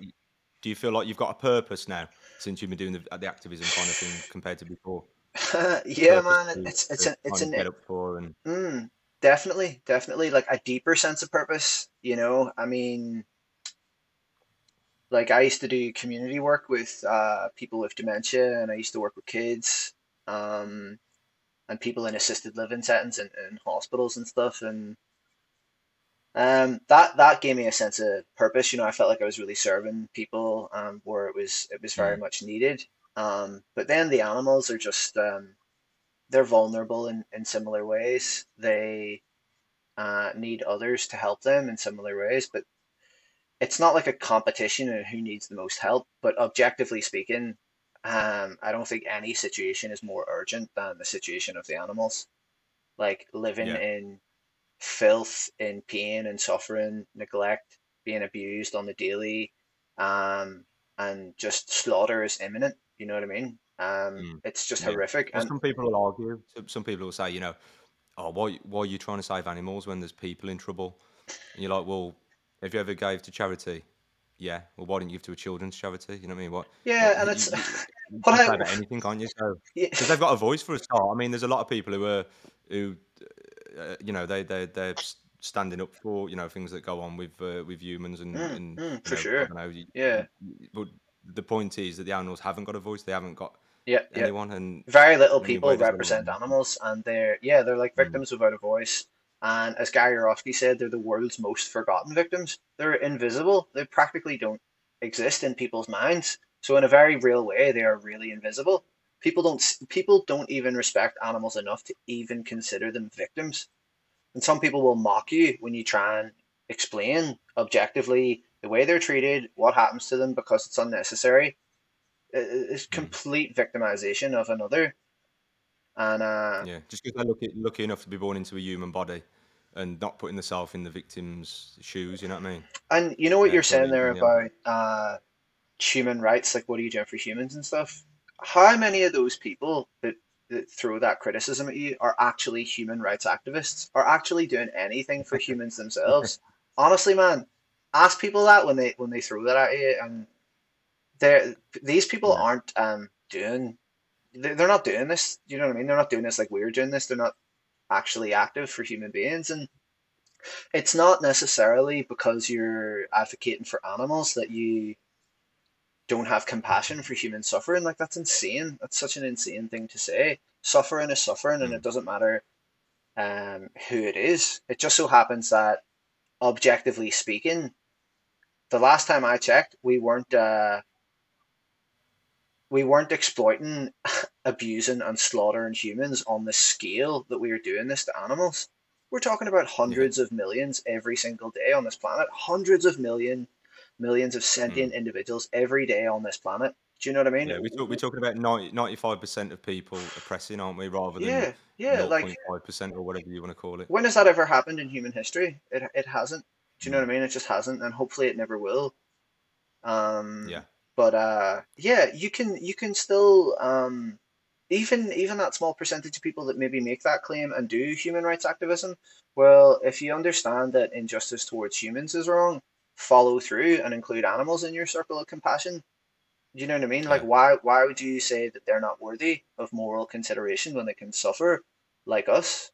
Do you feel like you've got a purpose now since you've been doing the, the activism kind of thing compared to before? Yeah, Purpose man, to, it's it's to it's kind of an get up for and mm, definitely definitely like a deeper sense of purpose, you know. I mean, like I used to do community work with uh people with dementia and I used to work with kids um and people in assisted living settings and, and hospitals and stuff and um that that gave me a sense of purpose, you know. I felt like I was really serving people um where it was it was very mm, much needed. Um but then the animals are just um they're vulnerable in, in similar ways. They uh, need others to help them in similar ways, but it's not like a competition in who needs the most help. But objectively speaking, um, I don't think any situation is more urgent than the situation of the animals. Like living yeah, in filth, and pain and suffering, neglect, being abused on the daily, um, and just slaughter is imminent. You know what I mean? Um, mm, it's just yeah. horrific, Well, and some people will argue. Some people will say, you know, oh, why why are you trying to save animals when there's people in trouble? And you're like, well, have you ever gave to charity? Yeah. Well, why didn't you give to a children's charity? You know what I mean? What what yeah, and you, it's you, you what I about anything, can't you? So yeah, because they've got a voice for a start. I mean, there's a lot of people who are who uh, you know they they they're standing up for you know things that go on with uh, with humans and mm, and mm, for know sure. know. You, Yeah, but the point is that the animals haven't got a voice. They haven't got yeah, yeah. anyone. And Very little I mean, where people represent animals, and they're yeah, they're like Mm, victims without a voice. And as Gary Yourofsky said, they're the world's most forgotten victims. They're invisible. They practically don't exist in people's minds. So in a very real way, they are really invisible. People don't people don't even respect animals enough to even consider them victims. And some people will mock you when you try and explain objectively the way they're treated, what happens to them because it's unnecessary, is Mm. complete victimization of another. And uh, Yeah, just because they're lucky, lucky enough to be born into a human body and not putting themselves in the victim's shoes, you know what I mean? and you know what Yeah, you're saying there about uh, human rights, like what are you doing for humans and stuff? How many of those people that, that throw that criticism at you are actually human rights activists, are actually doing anything for humans themselves? Honestly, man, ask people that when they when they throw that at you, and they're these people Yeah. aren't um doing they're, they're not doing this. You know what I mean? They're not doing this like we're doing this. They're not actually active for human beings, and it's not necessarily because you're advocating for animals that you don't have compassion for human suffering. Like that's insane. That's such an insane thing to say. Suffering is suffering, and it Mm. doesn't matter um, who it is. It just so happens that, objectively speaking, the last time I checked, we weren't uh, we weren't exploiting, abusing, and slaughtering humans on the scale that we are doing this to animals. We're talking about Yeah. hundreds of millions every single day on this planet. Hundreds of million millions of Mm. sentient individuals every day on this planet. Do you know what I mean? Yeah, we talk, we're talking about 90, 95% of people oppressing, aren't we, rather than Yeah, yeah. Like 0.5% or whatever you want to call it. when has that ever happened in human history? It it hasn't. Do you know Mm. what I mean? It just hasn't, and hopefully it never will. Um, Yeah. but uh, yeah, you can you can still um, even even that small percentage of people that maybe make that claim and do human rights activism. Well, if you understand that injustice towards humans is wrong, follow through and include animals in your circle of compassion. Do you know what I mean? Like why why would you say that they're not worthy of moral consideration when they can suffer like us?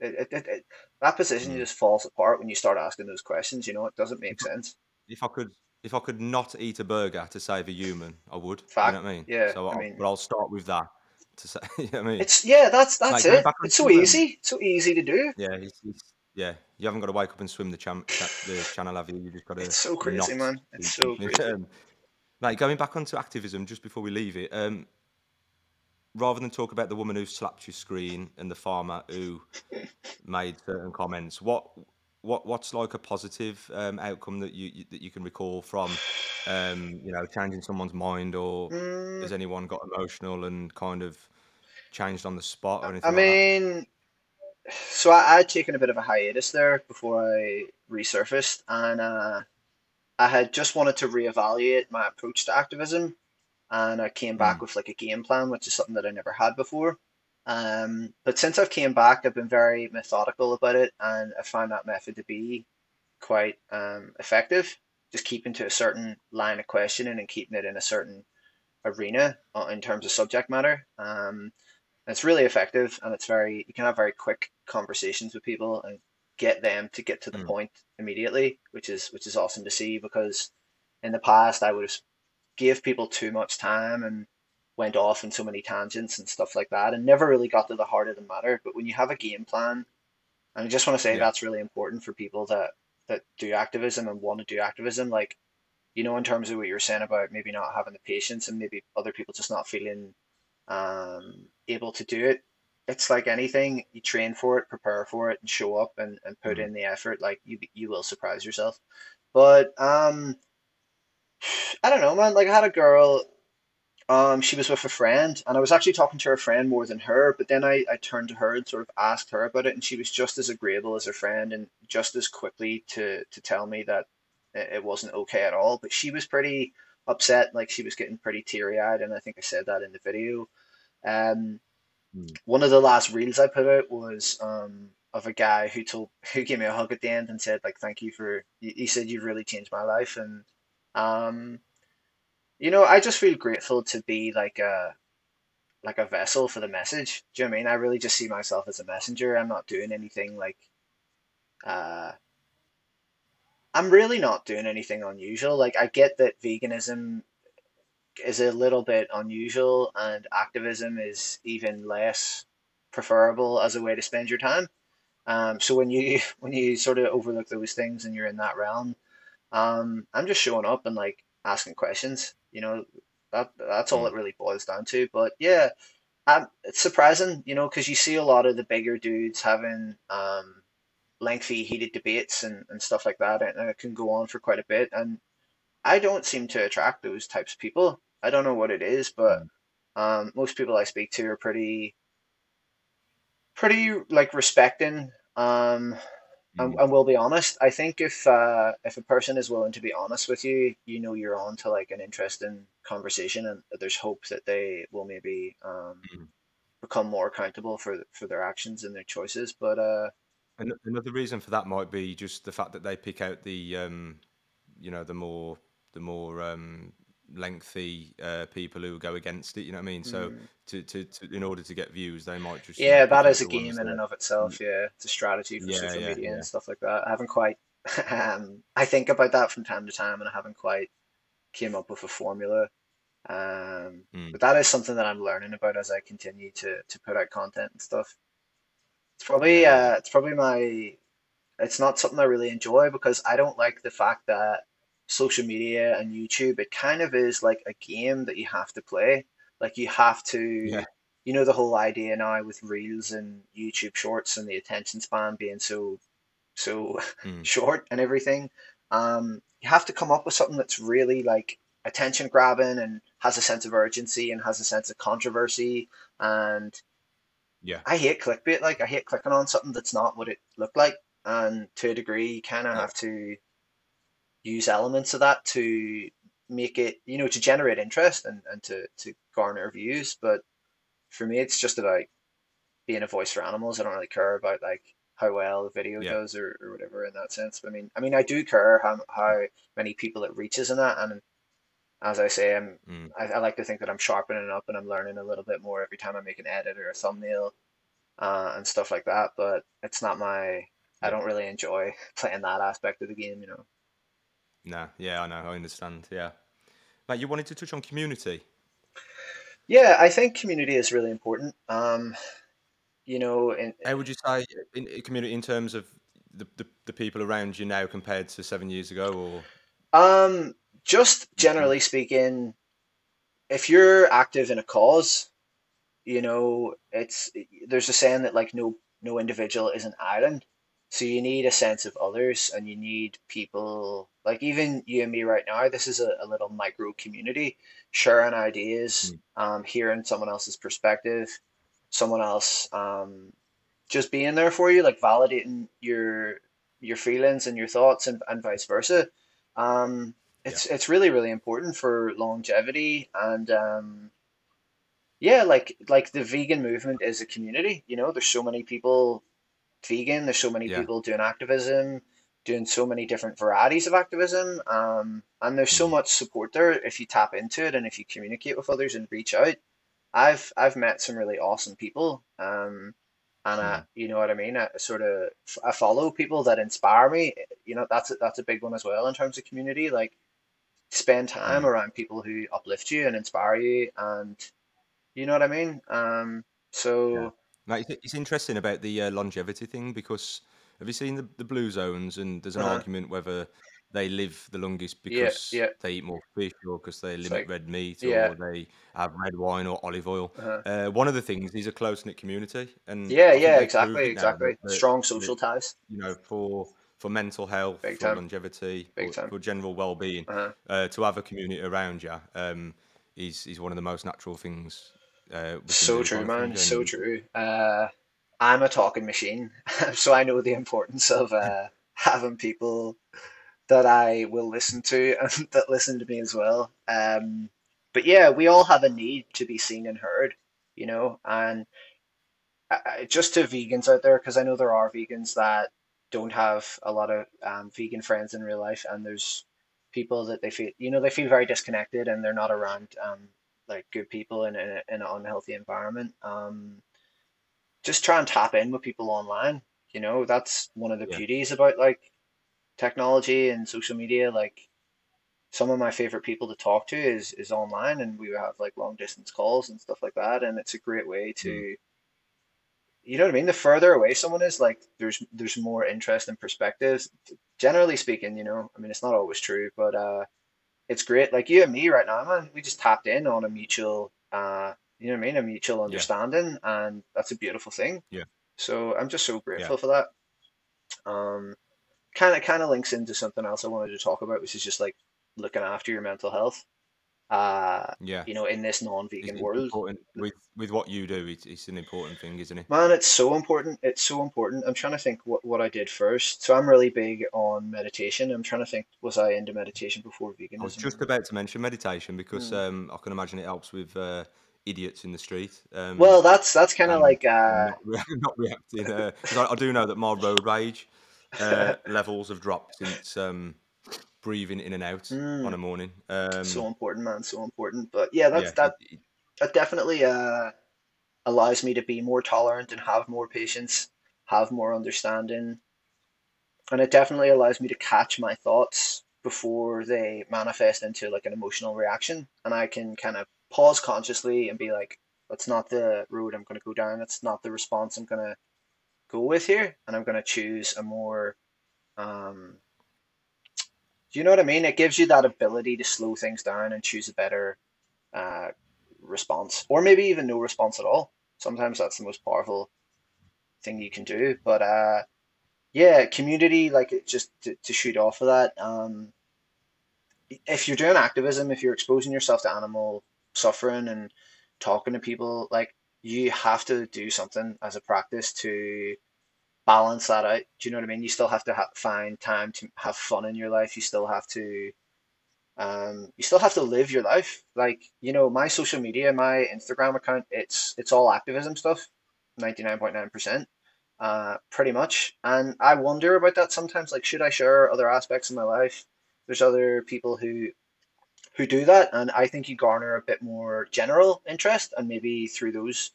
It, it, it, it- that position Mm. just falls apart when you start asking those questions. You know, it doesn't make sense. if I could if I could not eat a burger to save a human, I would. You know what I mean? Yeah. So, I I'll, mean, but I'll start with that to say. You know what I mean? it's yeah. That's that's Like it. It's so easy. It's so easy to do. yeah, it's, it's, yeah. You haven't got to wake up and swim the cham cha the channel, have you? You just got to It's so crazy, man. It's so crazy. Um, like going back onto activism, just before we leave it, um, rather than talk about the woman who slapped your screen and the farmer who made certain comments, what what what's like a positive um, outcome that you, you that you can recall from um, you know changing someone's mind, or Mm, has anyone got emotional and kind of changed on the spot or I anything like that? So I, I'd taken a bit of a hiatus there before I resurfaced, and uh, I had just wanted to reevaluate my approach to activism, and I came back Mm, with like a game plan, which is something that I never had before. Um, but since I've came back, I've been very methodical about it, and I found that method to be quite um, effective. Just keeping to a certain line of questioning and keeping it in a certain arena uh, in terms of subject matter. Um, it's really effective, and it's very you can have very quick conversations with people and get them to get to the mm, point immediately, which is which is awesome to see because in the past I would have gave people too much time and went off in so many tangents and stuff like that and never really got to the heart of the matter. But when you have a game plan, and I just want to say yeah. that's really important for people that that do activism and want to do activism, like you know, in terms of what you're saying about maybe not having the patience and maybe other people just not feeling um, able to do it. It's like anything, you train for it, prepare for it, and show up and, and put Mm, in the effort. Like you, you will surprise yourself. But um, I don't know, man. Like I had a girl, um, she was with a friend, and I was actually talking to her friend more than her. But then I, I turned to her and sort of asked her about it, and she was just as agreeable as her friend, and just as quickly to to tell me that it, it wasn't okay at all. But she was pretty upset, like she was getting pretty teary-eyed, and I think I said that in the video. Um, mm, one of the last reels I put out was um of a guy who told who gave me a hug at the end and said like thank you for he said you've really changed my life and um you know I just feel grateful to be like a like a vessel for the message. Do you know what I mean? I really just see myself as a messenger. I'm not doing anything like uh I'm really not doing anything unusual. Like I get that veganism is a little bit unusual and activism is even less preferable as a way to spend your time. Um, so when you when you sort of overlook those things and you're in that realm, um, I'm just showing up and like asking questions. You know, that that's all mm, it really boils down to. But yeah, um, it's surprising, you know, because you see a lot of the bigger dudes having um, lengthy, heated debates and, and stuff like that, and it can go on for quite a bit. And I don't seem to attract those types of people. I don't know what it is, but Mm. um, most people I speak to are pretty, pretty like respecting. Um, and, Mm. and we'll be honest. I think if uh, if a person is willing to be honest with you, you know you're on to like an interesting conversation, and there's hope that they will maybe um, Mm. become more accountable for for their actions and their choices. But uh, Ano- Another reason for that might be just the fact that they pick out the um, you know the more the more um, lengthy uh, people who go against it. You know what I mean? So mm, to, to, to in order to get views, they might just yeah, that is a game in and of mm, itself. Yeah, it's a strategy for yeah social yeah media and stuff like that. I haven't quite. Um, I think about that from time to time, and I haven't quite came up with a formula. Um, mm, but that is something that I'm learning about as I continue to to put out content and stuff. It's probably yeah yeah uh, it's probably my it's not something I really enjoy because I don't like the fact that social media and YouTube, it kind of is like a game that you have to play. Like you have to, yeah you know, the whole idea now with Reels and YouTube Shorts and the attention span being so so mm, short and everything. Um, you have to come up with something that's really like attention grabbing and has a sense of urgency and has a sense of controversy. And yeah I hate clickbait. Like I hate clicking on something that's not what it looked like. And to a degree, you kind of yeah have to use elements of that to make it, you know, to generate interest and, and to, to garner views. But for me, it's just about being a voice for animals. I don't really care about like how well the video yeah does or, or whatever in that sense. But I mean, I mean, I do care how how many people it reaches in that. And as I say, I'm mm, I, I like to think that I'm sharpening up and I'm learning a little bit more every time I make an edit or a thumbnail uh, and stuff like that. But it's not my I don't really enjoy playing that aspect of the game, you know. Nah yeah I know I understand yeah. Mate, you wanted to touch on community. Yeah, I think community is really important. Um, you know, and How would you say in, in community in terms of the, the, the people around you now compared to seven years ago, or um, just generally speaking, if you're active in a cause, you know, it's there's a saying that like no no individual is an island. So you need a sense of others and you need people like even you and me right now, this is a, a little micro community, sharing ideas, Mm, um, hearing someone else's perspective, someone else um just being there for you, like validating your your feelings and your thoughts and, and vice versa. Um, yeah it's it's really, really important for longevity and um yeah, like like the vegan movement is a community, you know, there's so many people vegan, there's so many yeah people doing activism, doing so many different varieties of activism, um, and there's so mm, much support there if you tap into it and if you communicate with others and reach out. I've I've met some really awesome people, um, and I, mm, you know what I mean. I sort of I follow people that inspire me. You know, that's a, that's a big one as well in terms of community. Like spend time mm, around people who uplift you and inspire you, and you know what I mean? Um, yeah. So Mate, it's it's interesting about the uh, longevity thing because have you seen the, the blue zones and there's an uh-huh. argument whether they live the longest Yeah, because yeah. they eat more fish or because they It's limit red meat yeah, or they have red wine or olive oil. uh-huh. Uh, one of the things is a close knit community, and Yeah, I think yeah, they've proved exactly, it now that, exactly. that, Strong that social ties. you know for for mental health, Big for time, longevity, big for, time. for general well being, Uh-huh. uh, to have a community around you um, is is one of the most natural things uh, So true, man. So true. Uh, I'm a talking machine, so I know the importance of uh, having people that I will listen to and that listen to me as well. Um, but yeah, we all have a need to be seen and heard, you know, and I, I- just to vegans out there, because I know there are vegans that don't have a lot of um, vegan friends in real life, and there's people that they feel, you know, they feel very disconnected and they're not around um, like good people in, a, in an unhealthy environment. Um, just try and tap in with people online. You know, that's one of the yeah, beauties about like technology and social media. Like some of my favorite people to talk to is is online, and we have like long distance calls and stuff like that. And it's a great way mm, to, you know what I mean? The further away someone is, like there's there's more interest and perspectives. Generally speaking, you know, I mean, it's not always true, but uh, it's great. Like you and me right now, man, we just tapped in on a mutual, uh, you know what I mean, a mutual yeah, understanding, and that's a beautiful thing. yeah, So I'm just so yeah. grateful for that. Um, kind of kind of links into something else I wanted to talk about, which is just like looking after your mental health. Uh, Yeah, you know, in this non-vegan it's world, with with what you do. It's, it's an important thing, isn't it? man, it's so important. It's so important. I'm trying to think what what I did first. So I'm really big on meditation. I'm trying to think, was I into meditation before veganism? I was just about to mention meditation because Hmm. um, I can imagine it helps with uh, idiots in the street um, Well, that's that's kind of like uh, not not reacting. Because I, I do know that my road rage uh, levels have dropped since um, breathing in and out on hmm, a morning. so Um, important, man, so important. But yeah, that's yeah, it, that it, that definitely uh allows me to be more tolerant and have more patience, have more understanding, and it definitely allows me to catch my thoughts before they manifest into like an emotional reaction, and I can kind of pause consciously and be like, that's not the road I'm going to go down. That's not the response I'm going to go with here, and I'm going to choose a more um, do you know what I mean? It gives you that ability to slow things down and choose a better uh, response, or maybe even no response at all. Sometimes that's the most powerful thing you can do. But uh, yeah, community, like just to, to shoot off of that. Um, if you're doing activism, if you're exposing yourself to animal suffering and talking to people, like you have to do something as a practice to balance that out. Do you know what I mean? You still have to ha find time to have fun in your life. You still have to um, you still have to live your life. Like, you know, my social media, my Instagram account, it's it's all activism stuff, 99.9%, uh, pretty much. And I wonder about that sometimes. Like, should I share other aspects of my life? There's other people who who do that, and I think you garner a bit more general interest, and maybe through those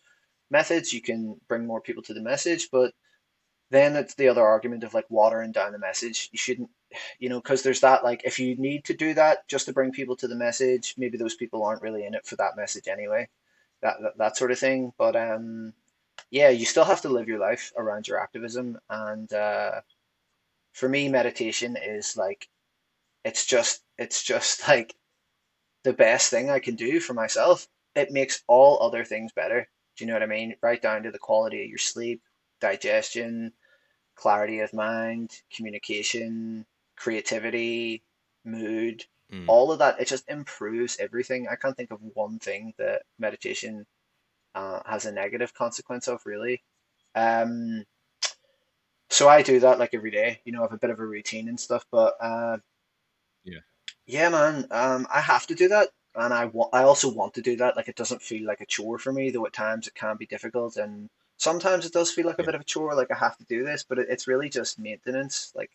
methods you can bring more people to the message. But then it's the other argument of like watering down the message. You shouldn't, you know, because there's that like if you need to do that just to bring people to the message, maybe those people aren't really in it for that message anyway. That that, that sort of thing. But um, yeah, you still have to live your life around your activism. And uh, for me, meditation is like it's just it's just like the best thing I can do for myself. It makes all other things better. Do you know what I mean? Right down to the quality of your sleep, digestion, clarity of mind, communication, creativity, mood, mm, all of that. It just improves everything. I can't think of one thing that meditation uh, has a negative consequence of, really. Um, so I do that like every day. You know, I have a bit of a routine and stuff, but uh, yeah, yeah, man, um, I have to do that. And I want, I also want to do that. Like it doesn't feel like a chore for me, though at times it can be difficult, and sometimes it does feel like a yeah, bit of a chore. Like I have to do this, but it, it's really just maintenance, like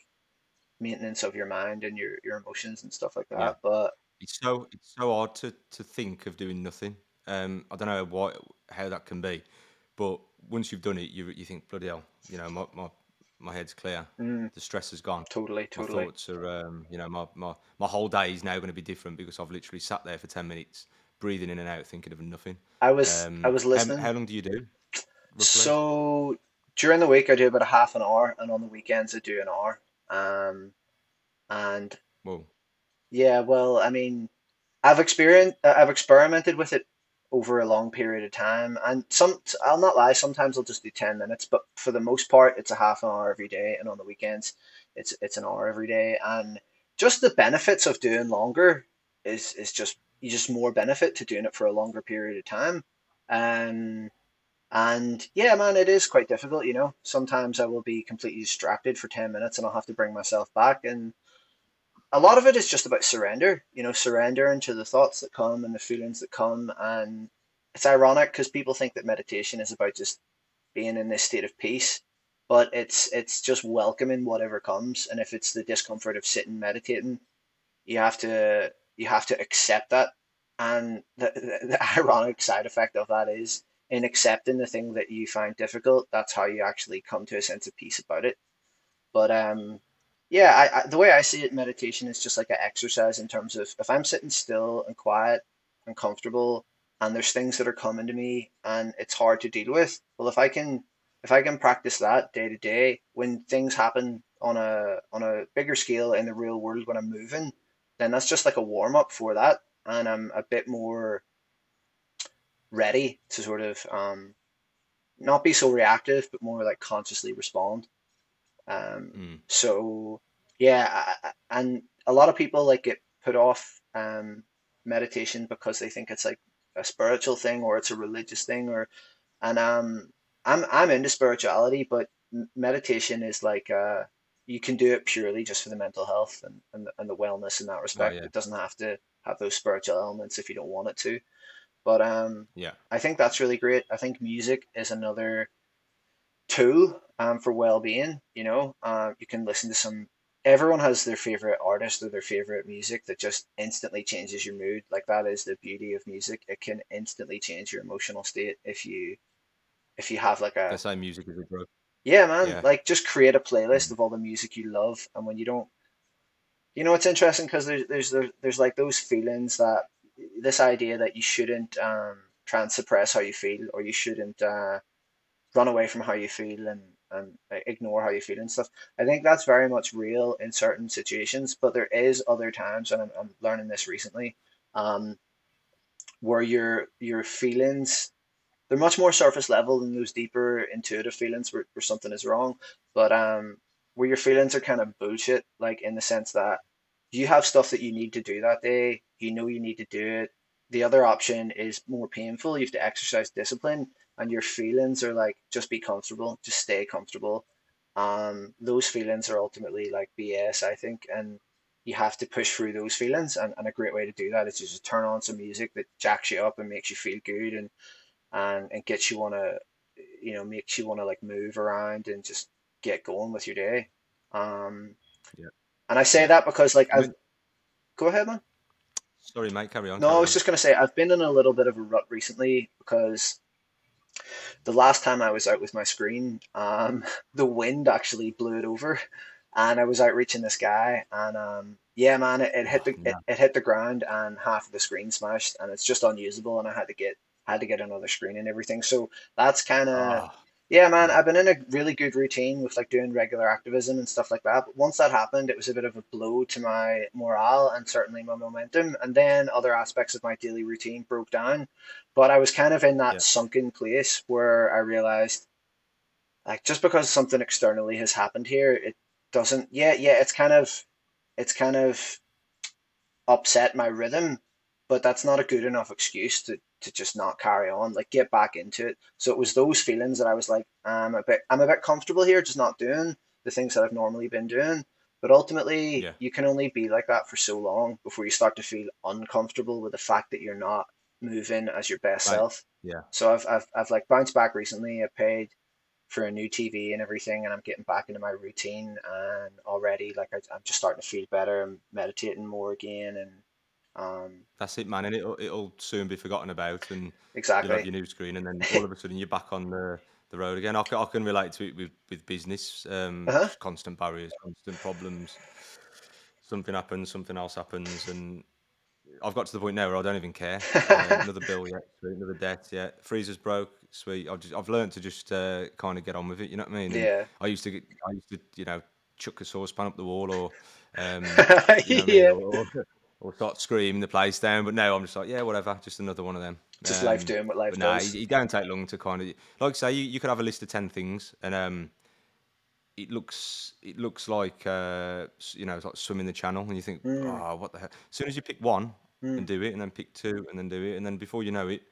maintenance of your mind and your your emotions and stuff like yeah. that. But It's so it's so hard to to think of doing nothing. Um, I don't know what how that can be, but once you've done it, you you think bloody hell, you know, my my, my head's clear, mm, the stress is gone, totally, my thoughts are, um, you know, my, my my whole day is now going to be different because I've literally sat there for ten minutes, breathing in and out, thinking of nothing. I was I Um, was listening. how long do you do? So during the week I do about a half an hour, and on the weekends I do an hour. Um, and Well, yeah, well, I mean. I've experienced, I've experimented with it over a long period of time, and some, I'll not lie, sometimes I'll just do 10 minutes, but for the most part, it's a half an hour every day, and on the weekends, it's it's an hour every day, and just the benefits of doing longer is is just you just more benefit to doing it for a longer period of time. Um, and yeah, man, it is quite difficult, you know. Sometimes I will be completely distracted for 10 minutes and I'll have to bring myself back, and a lot of it is just about surrender, you know, surrendering to the thoughts that come and the feelings that come. And it's ironic because people think that meditation is about just being in this state of peace, but it's it's just welcoming whatever comes. And if it's the discomfort of sitting meditating, you have to you have to accept that. And the, the, the ironic side effect of that is in accepting the thing that you find difficult, that's how you actually come to a sense of peace about it. But um, yeah, I, I, the way I see it, meditation is just like an exercise in terms of if I'm sitting still and quiet and comfortable, and there's things that are coming to me and it's hard to deal with. Well, if I can, if I can practice that day to day, when things happen on a on a bigger scale in the real world when I'm moving, then that's just like a warm up for that, and I'm a bit more ready to sort of um, not be so reactive, but more like consciously respond. Um, Mm. so yeah, and a lot of people like get put off um, meditation because they think it's like a spiritual thing or it's a religious thing or and um I'm I'm into spirituality, but meditation is like uh you can do it purely just for the mental health and and, the- and the wellness in that Oh respect. yeah, It doesn't have to have those spiritual elements if you don't want it to. But um yeah, I think that's really great. I think music is another tool um, for well-being. You know, uh, you can listen to some. Everyone has their favorite artist or their favorite music that just instantly changes your mood. Like that is the beauty of music. It can instantly change your emotional state if you if you have like a say music is a drug. yeah, man. Yeah, Like just create a playlist mm. of all the music you love, and when you don't, you know, it's interesting because there's there's there's like those feelings that this idea that you shouldn't um try and suppress how you feel or you shouldn't uh run away from how you feel and and ignore how you feel and stuff. I think that's very much real in certain situations, but there is other times, and I'm, I'm learning this recently, um, where your your feelings they're much more surface level than those deeper intuitive feelings where, where something is wrong. But um, where your feelings are kind of bullshit, like in the sense that you have stuff that you need to do that day, you know you need to do it. The other option is more painful. You have to exercise discipline, and your feelings are like just be comfortable, just stay comfortable. Um, those feelings are ultimately like BS, I think, and you have to push through those feelings. And, and a great way to do that is just to turn on some music that jacks you up and makes you feel good and and and gets you wanna you know makes you wanna like move around and just get going with your day. Um, yeah, and I say that because like I've go ahead, man. sorry, mate. Carry on, No, I was on. just gonna say I've been in a little bit of a rut recently because the last time I was out with my screen, um, the wind actually blew it over, and I was out reaching this guy, and um, yeah, man, it, it hit Oh the it, it hit the ground, and half of the screen smashed, and it's just unusable, and I had to get had to get another screen and everything. So that's kind of Oh yeah, man. I've been in a really good routine with like doing regular activism and stuff like that. But once that happened, it was a bit of a blow to my morale and certainly my momentum. And then other aspects of my daily routine broke down. But I was kind of in that yeah, sunken place where I realized like just because something externally has happened here, it doesn't yeah, yeah, it's kind of it's kind of upset my rhythm, but that's not a good enough excuse to to just not carry on, like get back into it. So it was those feelings that I was like, I'm a bit I'm a bit comfortable here, just not doing the things that I've normally been doing. But ultimately, yeah. you can only be like that for so long before you start to feel uncomfortable with the fact that you're not moving as your best Right. self. Yeah. So I've I've I've like bounced back recently. I paid for a new TV and everything, and I'm getting back into my routine. And already, like I, I'm just starting to feel better. I'm meditating more again, and um, That's it, man. And it'll it'll soon be forgotten about, and you'll have exactly. your new screen, and then all of a sudden you're back on the the road again. I can, I can relate to it with with business. Um, Uh-huh. just constant barriers, constant problems. Something happens, something else happens, and I've got to the point now where I don't even care. Uh, another bill yet, sweet, another debt yet. Freezer's broke, sweet. I've just I've learned to just uh, kind of get on with it. You know what I mean? And Yeah. I used to get, I used to you know chuck a saucepan up the wall or um, you know what I mean, Yeah. or, or, or start screaming the place down. But now I'm just like, yeah, whatever, just another one of them. Just life Um, doing what life but nah, it, does. it don't take long to kind of like I say you, you could have a list of ten things and um it looks it looks like uh, you know it's like swimming the channel, and you think, Mm, oh, what the hell? As soon as you pick one and mm, do it, and then pick two and then do it, and then before you know it,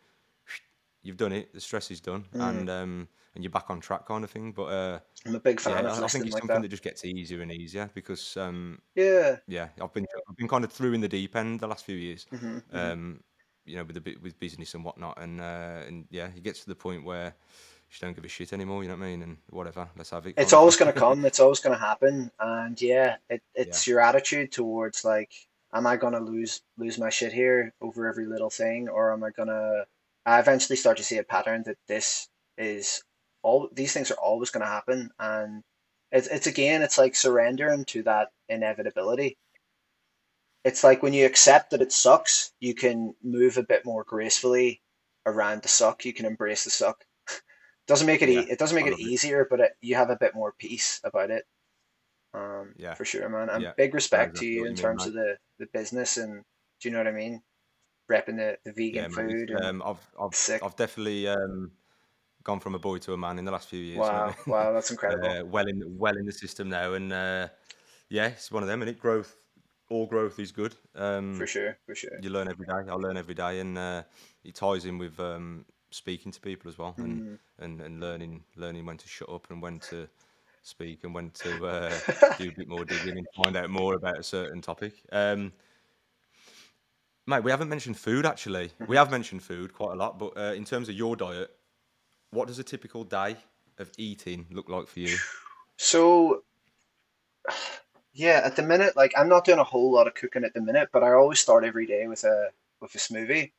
you've done it. The stress is done, mm. and um, and you're back on track, kind of thing. But uh, I'm a big yeah, fan of I, I think it's like something that. that just gets easier and easier because um, Yeah. yeah, I've been I've been kind of through in the deep end the last few years, hmm hmm um, you know, with the bit with business and whatnot, and uh, and yeah, it gets to the point where you just don't give a shit anymore. You know what I mean? And whatever, let's have it, It's always going to come. It's always going to happen. And yeah, it, yeah, it's your attitude towards like, am I going to lose lose my shit here over every little thing, or am I going to? I eventually start to see a pattern that this is all. These things are always going to happen, and it's it's again, it's like surrendering to that inevitability. It's like when you accept that it sucks, you can move a bit more gracefully around the suck. You can embrace the suck. Doesn't make it yeah, e- it doesn't make it easier, but it, you have a bit more peace about it. Um, Yeah, for sure, man. And yeah, big respect to you in you mean, terms of the the business and do you know what I mean? Repping the, the vegan Yeah, food and um, I've I've sick. I've definitely um gone from a boy to a man in the last few years. Wow, so, wow, that's incredible. uh, well in well in the system now, and uh, yeah, it's one of them. And it growth, all growth is good. Um, For sure, for sure. you learn every day. I learn every day, and uh, it ties in with um, speaking to people as well, and, Mm. and and learning learning when to shut up and when to speak and when to uh, do a bit more digging and find out more about a certain topic. Um, mate, we haven't mentioned food actually. We have mentioned food quite a lot, but uh, in terms of your diet, what does a typical day of eating look like for you? So, yeah, at the minute, like I'm not doing a whole lot of cooking at the minute, but I always start every day with a with a smoothie,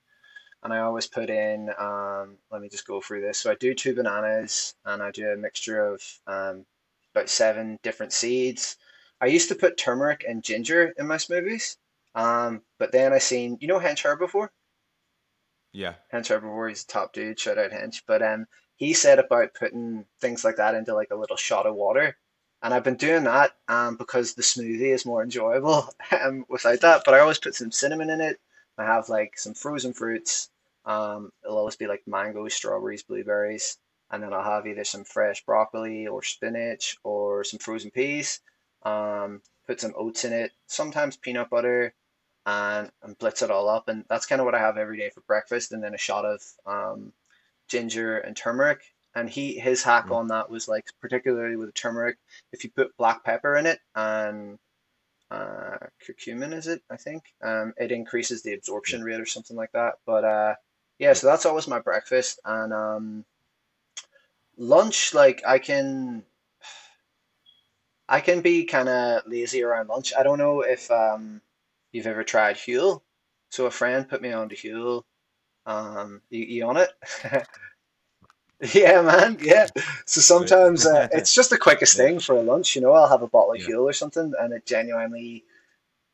and I always put in. Um, let me just go through this. So I do two bananas, and I do a mixture of um, about seven different seeds. I used to put turmeric and ginger in my smoothies, um, but then I seen you know Hench Herbivore. Yeah, Hench Herbivore, he's a top dude. Shout out Hench. But um, he said about putting things like that into like a little shot of water, and I've been doing that um because the smoothie is more enjoyable um without that. But I always put some cinnamon in it. I have like some frozen fruits. Um, it'll always be like mangoes, strawberries, blueberries, and then I'll have either some fresh broccoli or spinach or some frozen peas. Um, put some oats in it, sometimes peanut butter and and blitz it all up. And that's kind of what I have every day for breakfast. And then a shot of um, ginger and turmeric. And he his hack mm, on that was like particularly with turmeric, if you put black pepper in it and uh, curcumin is it, I think, um, it increases the absorption rate or something like that. But uh, yeah, so that's always my breakfast. And um, lunch, like I can I can be kind of lazy around lunch. I don't know if um, you've ever tried Huel. So a friend put me on to Huel. Um, you, you on it? Yeah, man. Yeah. So sometimes uh, it's just the quickest thing for a lunch. You know, I'll have a bottle of yeah, Huel or something, and it genuinely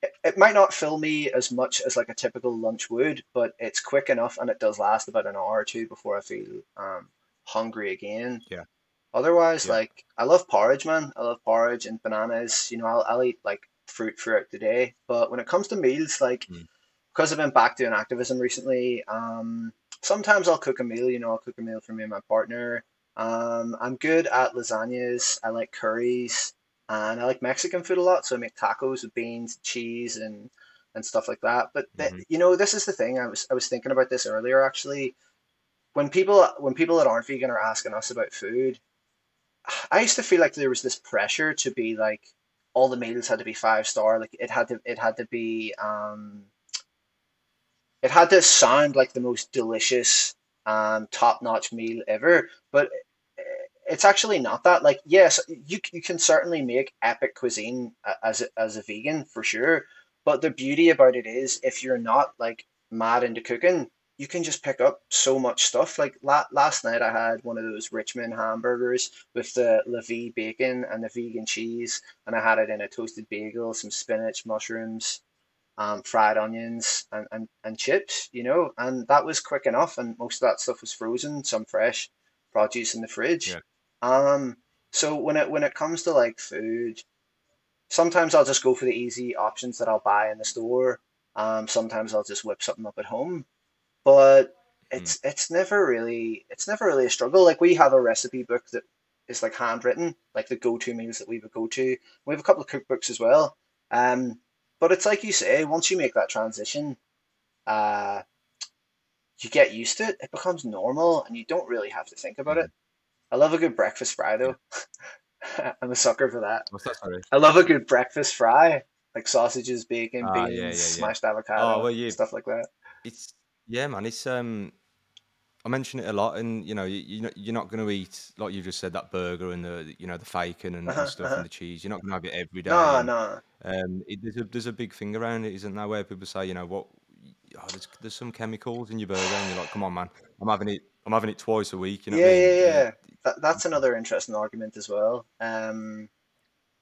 it, it might not fill me as much as like a typical lunch would, but it's quick enough, and it does last about an hour or two before I feel um, hungry again. yeah, Otherwise, yeah, like I love porridge, man. I love porridge and bananas. You know, I'll, I'll eat like fruit throughout the day. But when it comes to meals, like mm, because I've been back doing activism recently, um, sometimes I'll cook a meal. You know, I'll cook a meal for me and my partner. Um, I'm good at lasagnas. I like curries, and I like Mexican food a lot. So I make tacos with beans, cheese, and and stuff like that. But th hmm you know, this is the thing. I was I was thinking about this earlier actually. When people when people that aren't vegan are asking us about food, I used to feel like there was this pressure to be like all the meals had to be five star. Like it had to it had to be um it had to sound like the most delicious um top-notch meal ever. But eh, it's actually not that. Like yes, you you can certainly make epic cuisine as a, as a vegan for sure. But the beauty about it is if you're not like mad into cooking, you can just pick up so much stuff. Like la last night I had one of those Richmond hamburgers with the La Vie bacon and the vegan cheese, and I had it in a toasted bagel, some spinach, mushrooms, um, fried onions, and, and, and chips, you know, and that was quick enough. And most of that stuff was frozen, some fresh produce in the fridge. yeah, Um, so when it when it comes to like food, sometimes I'll just go for the easy options that I'll buy in the store. Um, sometimes I'll just whip something up at home but mm, it's it's never really it's never really a struggle. Like we have a recipe book that is like handwritten, like the go-to meals that we would go to. We have a couple of cookbooks as well. Um, but it's like you say, once you make that transition, uh, you get used to it. It becomes normal, and you don't really have to think about mm, it. I love a good breakfast fry though. I'm a sucker for that. That? Sorry. I love a good breakfast fry, like sausages, bacon, Ah, beans, yeah, yeah. smashed Oh avocado, well, you. stuff like that. It's yeah, man. It's um. I mention it a lot, and you know, you, you know, you're not going to eat like you just said that burger and the you know the bacon and, and Uh-huh, stuff and uh-huh. the cheese. You're not going to have it every day, No, and no. um, it, there's a there's a big thing around it, isn't there? Where people say, you know, what, oh, there's there's some chemicals in your burger, and you're like, come on, man, I'm having it, I'm having it twice a week. You know what Yeah, I yeah, mean? You, yeah. That, that's another interesting argument as well. Um,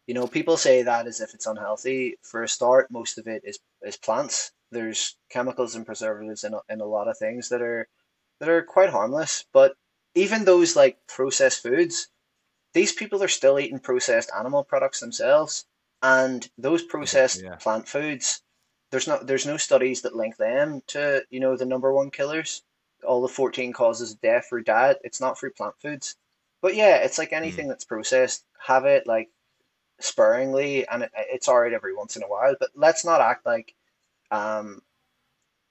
you know, people say that as if it's unhealthy. For a start, most of it is is plants. There's chemicals and preservatives in a, in a lot of things that are that are quite harmless. But even those like processed foods, these people are still eating processed animal products themselves, and those processed yeah, plant foods, there's not there's no studies that link them to, you know, the number one killers. all the 14 causes of death through diet. It's not through plant foods. But yeah, it's like Mm. anything that's processed, have it like sparingly, and it, it's all right every once in a while. But let's not act like um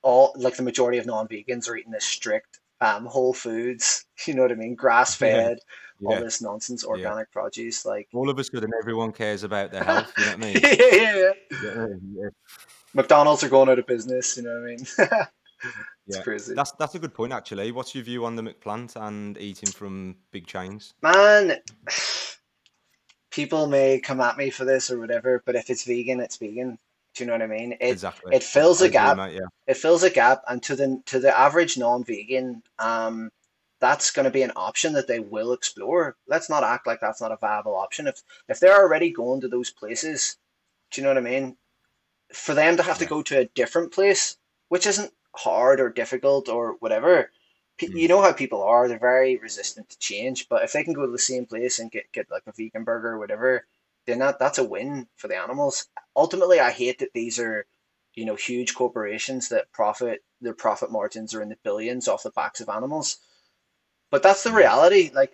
all like the majority of non-vegans are eating this strict um whole foods. You know what I mean? Grass Yeah, fed, all this nonsense, yeah. organic produce. Like All of a sudden, everyone cares about their health. You know what I yeah, mean? yeah, yeah. Yeah, yeah, McDonald's are going out of business. You know what I mean? It's yeah. crazy. That's that's a good point actually. What's your view on the McPlant and eating from big chains? Man, people may come at me for this or whatever, but if it's vegan, it's vegan. Do you know what I mean? It Exactly. it fills a gap. mate. Yeah. It fills a gap, and to the to the average non-vegan, um, that's going to be an option that they will explore. Let's not act like that's not a viable option. If if they're already going to those places, do you know what I mean? For them to have to go to a different place, which isn't hard or difficult or whatever, pe- Mm. you know how people are. They're very resistant to change. But if they can go to the same place and get get like a vegan burger or whatever, then that that's a win for the animals. Ultimately, I hate that these are, you know, huge corporations that profit, their profit margins are in the billions off the backs of animals. But that's the reality. Like,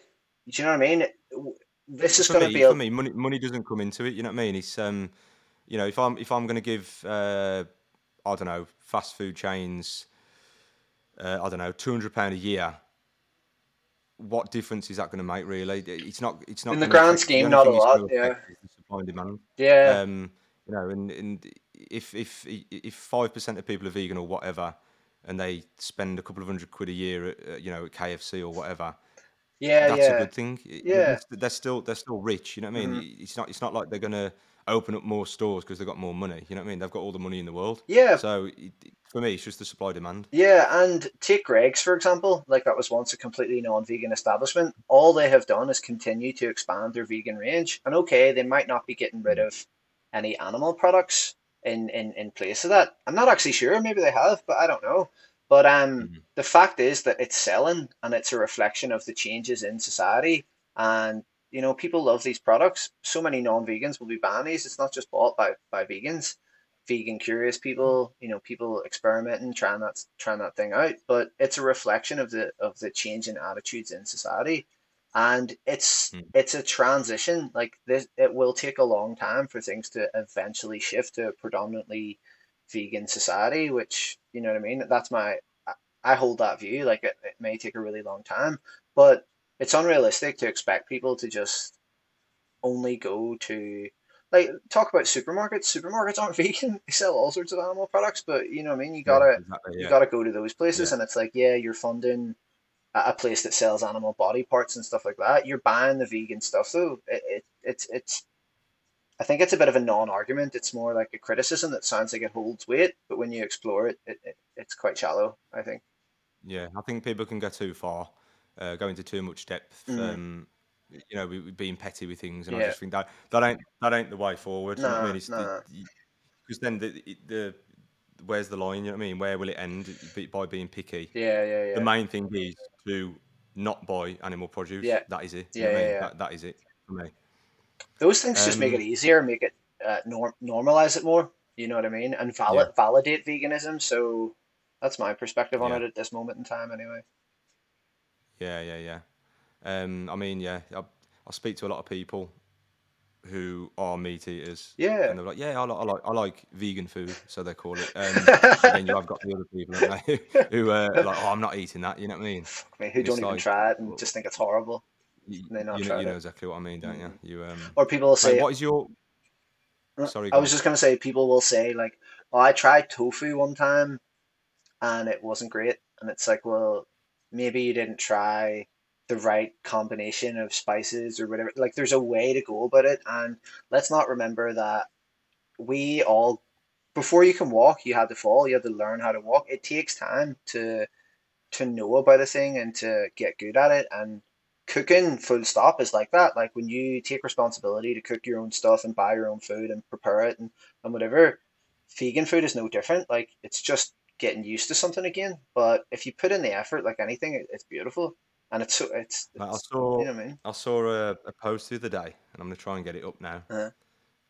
do you know what I mean? This is going to be for a, me, money money doesn't come into it. You know what I mean? It's um, you know, if I'm if I'm going to give uh, I don't know, fast food chains, uh, I don't know, two hundred pound a year. What difference is that going to make? Really, it's not. It's not in the grand affect. Scheme, not a thing it's going lot. Yeah. affect is the supply and demand. Yeah. Um, you know, and, and if if if five percent of people are vegan or whatever, and they spend a couple of hundred quid a year, at, you know, at KFC or whatever, Yeah, that's a good thing. Yeah. They're, they're still they're still rich. You know what I mean? It's not it's not like they're gonna open up more stores because they've got more money. You know what I mean? They've got all the money in the world. Yeah, So for me, it's just the supply demand. Yeah, and take Greggs for example, like that was once a completely non-vegan establishment. All they have done is continue to expand their vegan range. And okay, they might not be getting rid of any animal products in, in, in place of that. I'm not actually sure, maybe they have, but I don't know. But um mm, the fact is that it's selling and it's a reflection of the changes in society. And you know, people love these products. So many non-vegans will be buying these. It's not just bought by, by vegans vegan curious people, you know, people experimenting, trying that trying that thing out. But it's a reflection of the of the change in attitudes in society. And it's mm. it's a transition. Like this it will take a long time for things to eventually shift to a predominantly vegan society, which, you know what I mean? That's my I I hold that view. Like it, it may take a really long time, but it's unrealistic to expect people to just only go to like talk about supermarkets. Supermarkets aren't vegan. They sell all sorts of animal products, but you know what I mean? You gotta exactly. you gotta go to those places yeah, and it's like, yeah, you're funding a a place that sells animal body parts and stuff like that. You're buying the vegan stuff though. It, it it's it's I think it's a bit of a non-argument. It's more like a criticism that sounds like it holds weight, but when you explore it, it, it it's quite shallow, I think. yeah. I think people can go too far, uh, go into too much depth. Mm, Um, you know, being petty with things, and I just think that that ain't that ain't the way forward. What I mean? Nah, It's the because then the, the the where's the line? You know what I mean? Where will it end by being picky? Yeah, yeah, yeah. The main thing is to not buy animal produce. Yeah, That is it. You yeah, know I yeah, mean? yeah. That that is it for me. Those things just make it Um, easier, make it uh, norm normalize it more. You know what I mean? And yeah, validate veganism. So that's my perspective on yeah, it at this moment in time, anyway. Yeah, yeah, yeah. Um, I mean, yeah, I, I speak to a lot of people who are meat eaters, Yeah. and they're like, "Yeah, I like, I like, I like vegan food," so they call it. Um, but then you have got the other people, haven't who uh, are like, "Oh, I'm not eating that." You know what I mean? Fuck me, who And don't even like, try it and just think it's horrible, you, and you know, you know exactly what I mean, don't you? Mm. You um, Or people will say, what is your? uh, Sorry, I was on. just gonna say, people will say like, "Oh, I tried tofu one time and it wasn't great," and it's like, well, maybe you didn't try the right combination of spices or whatever. Like, there's a way to go about it, and let's not remember that we all before you can walk, you had to fall. You had to learn how to walk. It takes time to to know about a thing and to get good at it. And cooking, full stop, is like that. Like when you take responsibility to cook your own stuff and buy your own food and prepare it and, and whatever, vegan food is no different. Like it's just getting used to something again. But if you put in the effort, like anything, it, it's beautiful. And it's so it's I saw you know what I mean? I saw a, a post the other day, and I'm gonna try and get it up now. Uh,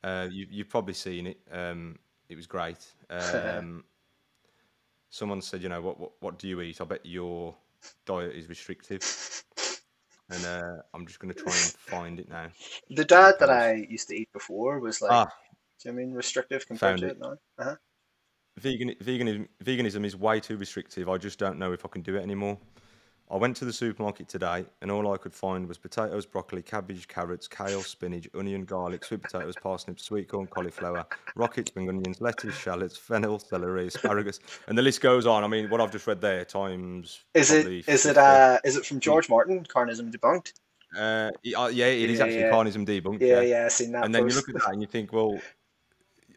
Uh, you, you've probably seen it. Um, it was great. Um, someone said, you know, what, what what do you eat? I bet your diet is restrictive, and uh, I'm just going to try and find it now The diet that I used to eat before was like, ah, do you know I mean restrictive compared to it. it now? Uh-huh. Vegan veganism veganism is way too restrictive. I just don't know if I can do it anymore. I went to the supermarket today and all I could find was potatoes, broccoli, cabbage, carrots, kale, spinach, onion, garlic, sweet potatoes, parsnips, sweet corn, cauliflower, rocket, spring onions, lettuce, shallots, fennel, celery, asparagus, and the list goes on. I mean, what I've just read there times Is it probably it uh is it from George Martin, Carnism Debunked? Uh, uh, yeah, it is Yeah, actually yeah, carnism debunked, yeah, yeah. yeah. I seen that And then you look at that and you think, well,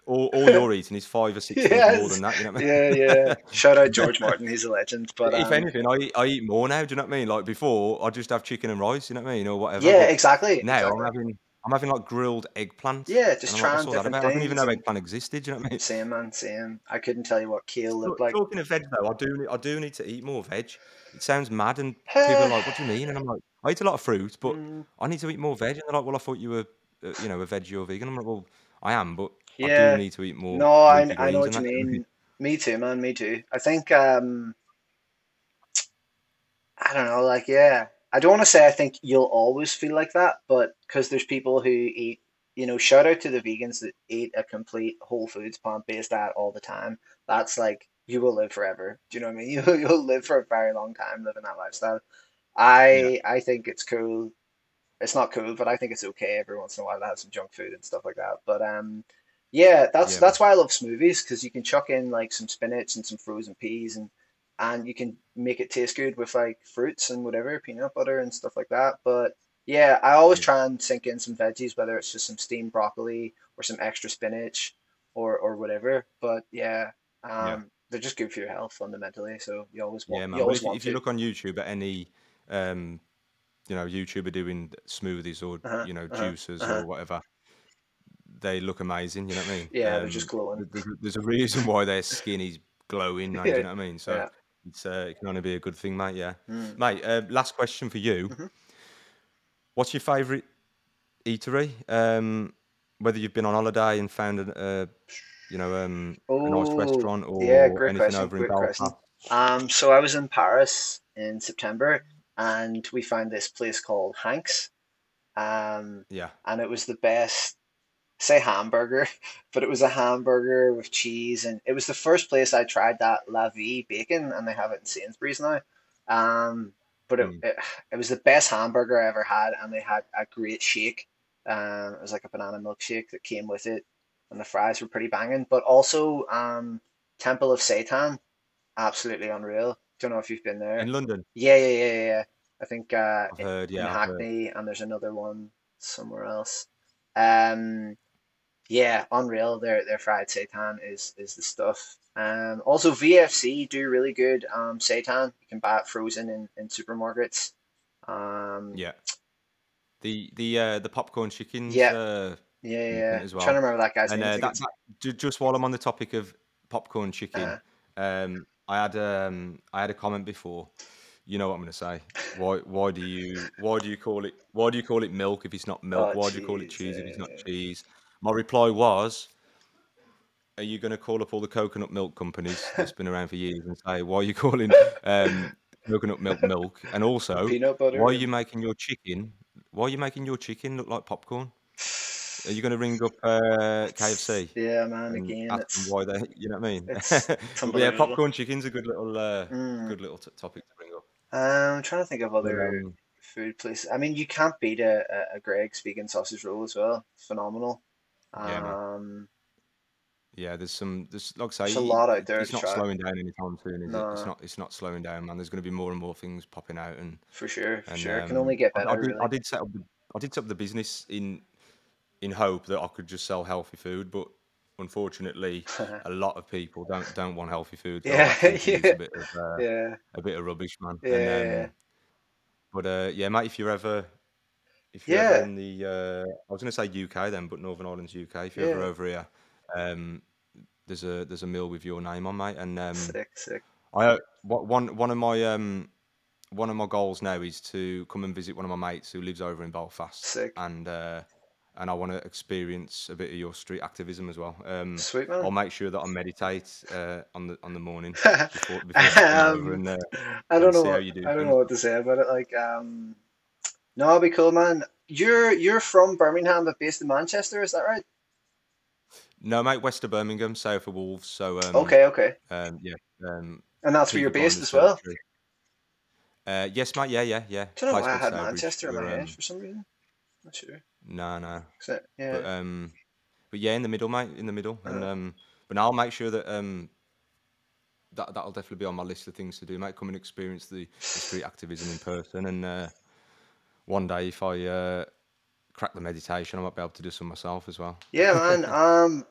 all, all you're eating is five or six things more than that, you know what yeah, I yeah. mean? Shout out George Martin, he's a legend. But If um, anything, I eat, I eat more now. Do you know what I mean? Like before, I just have chicken and rice. You know what I mean, or whatever. yeah, But exactly, now I'm having I'm having like grilled eggplant, Yeah, just trying different about? I didn't even know eggplant existed. Do you know what I mean? same man, same. I couldn't tell you what kale looked like. Talking of veg though, I do I do need to eat more veg. It sounds mad, and people are like, "What do you mean?" And I'm like, "I eat a lot of fruit, but Mm, I need to eat more veg." And they're like, "Well, I thought you were, uh, you know, a veggie or vegan." I'm like, "Well, I am, but I do yeah, need to eat more no, I I know what you that." do you know what I mean? Me too, man. Me too. I think um I don't know, like yeah. I don't want to say I think you'll always feel like that, but because there's people who eat, you know, shout out to the vegans that eat a complete whole foods plant-based diet all the time. That's like you will live forever. Do you know what I mean? You you'll live for a very long time living that lifestyle. Yeah, I I think it's cool. It's not cool, but I think it's okay every once in a while to have some junk food and stuff like that. But um yeah, that's yeah, that's why I love smoothies because you can chuck in like some spinach and some frozen peas and and you can make it taste good with like fruits and whatever, peanut butter and stuff like that. But yeah, I always Yeah, try and sink in some veggies, whether it's just some steamed broccoli or some extra spinach or or whatever. But yeah, yeah. um, they're just good for your health fundamentally. So you always want Yeah, man. Well, always if you, want if you to. look on YouTube at any, um, you know, YouTuber doing smoothies or Uh-huh, you know uh-huh, juices uh-huh. or whatever, they look amazing. You know what I mean? Yeah, they're just Um, glowing. there's, a- there's a reason why their skin is glowing. Do Yeah, you know what I mean? So yeah. it's uh, it can only be a good thing, mate. Yeah, Mm. mate. Uh, last question for you: hmm What's your favourite eatery? Um, whether you've been on holiday and found a, uh, you know, um, a nice restaurant yeah, or great anything question, over in. Belfast. Um, so I was in Paris in September and we found this place called Hank's. Um, Yeah, and it was the best, say hamburger, but it was a hamburger with cheese and it was the first place I tried that La Vie bacon and they have it in Sainsbury's now. Um, but it, mm, it, it was the best hamburger I ever had and they had a great shake. Um, it was like a banana milkshake that came with it and the fries were pretty banging. But also um, Temple of Seitan, absolutely unreal. Don't know if you've been there. in London, Yeah, yeah, yeah, yeah. yeah. I think uh, I've heard. in Yeah, heard. Hackney, and there's another one somewhere else. Um, yeah, unreal. Their their fried seitan is is the stuff. Um, also VFC do really good um seitan. You can buy it frozen in in supermarkets. Um, Yeah. The the uh, the popcorn chickens yeah, uh, yeah, yeah. yeah. as Trying to remember that guy's And name. Uh, think that, that just while I'm on the topic of popcorn chicken, uh, um, I had um I had a comment before. You know what I'm going to say. Why why do you why do you call it why do you call it milk if it's not milk? oh Why do you call it cheese if it's not uh, cheese? My reply was, are you going to call up all the coconut milk companies that's been around for years and say why are you calling um coconut milk milk? And also, why are you making your chicken? Why are you making your chicken look like popcorn? Are you going to ring up uh, KFC yeah, man. Again, ask them why they? You know what I mean? it's it's but yeah, popcorn chicken's a good little, uh, Mm. good little t- topic to bring up. Um, I'm trying to think of other um, food places. I mean, you can't beat a, a, a Greggs vegan sausage roll as well. It's phenomenal. Yeah. Um, Yeah, there's some. There's like I say, a it, lot out it- it's not slowing down anytime soon, is it? It's not. It's not slowing down, man. There's going to be more and more things popping out, and for sure, for and sure. It can only um, get I, I better, did. I did set up. The, I did set up the business in in hope that I could just sell healthy food, but unfortunately, a lot of people don't don't want healthy food, Yeah, I think it is yeah, a bit of uh, yeah, a bit of rubbish, man. And yeah, um, but uh, yeah, mate, if you're ever if you're ever yeah, in the uh, I was going to say UK then, but Northern Ireland's UK. If you're ever yeah. over here, um, there's a there's a meal with your name on, mate. And um, Sick, sick, I uh, wha- one one of my um one of my goals now is to come and visit one of my mates who lives over in Belfast, sick. and uh, and I want to experience a bit of your street activism as well. Um, Sweet I'll man. make sure that I meditate uh, on the on the morning before before coming over um, and uh, I don't and know see how what you do I don't things. know what to say about it. Like, um, no, be cool, man. You're you're from Birmingham, but based in Manchester, is that right? No, mate, west of Birmingham, south of Wolves. So um, Okay, okay. um, yeah, um, And that's where you're based as well. Uh, yes, mate. Yeah, yeah, yeah. I Don't know Place why I had. Manchester in my head um, for some reason. Not sure. no, no. But yeah. um, but yeah, in the middle, mate, in the middle, and Uh, um, but now I'll make sure that um, that that'll definitely be on my list of things to do, mate. Come and experience the, the street activism in person, and uh, one day if I uh, crack the meditation, I might be able to do some myself as well. yeah, man. Um,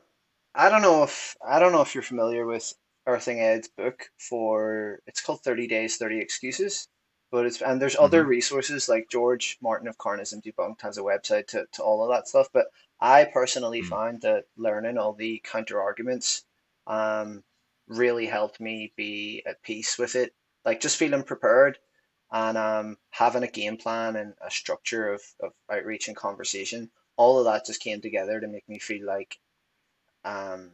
I don't know if I don't know if you're familiar with Earthling Ed's book for it's called 30 Days, 30 Excuses. But it's and there's other hmm resources like George Martin of Carnism Debunked has a website to, to all of that stuff. But I personally Mm. found that learning all the counter arguments um really helped me be at peace with it. Like just feeling prepared and um having a game plan and a structure of, of outreach and conversation. All of that just came together to make me feel like um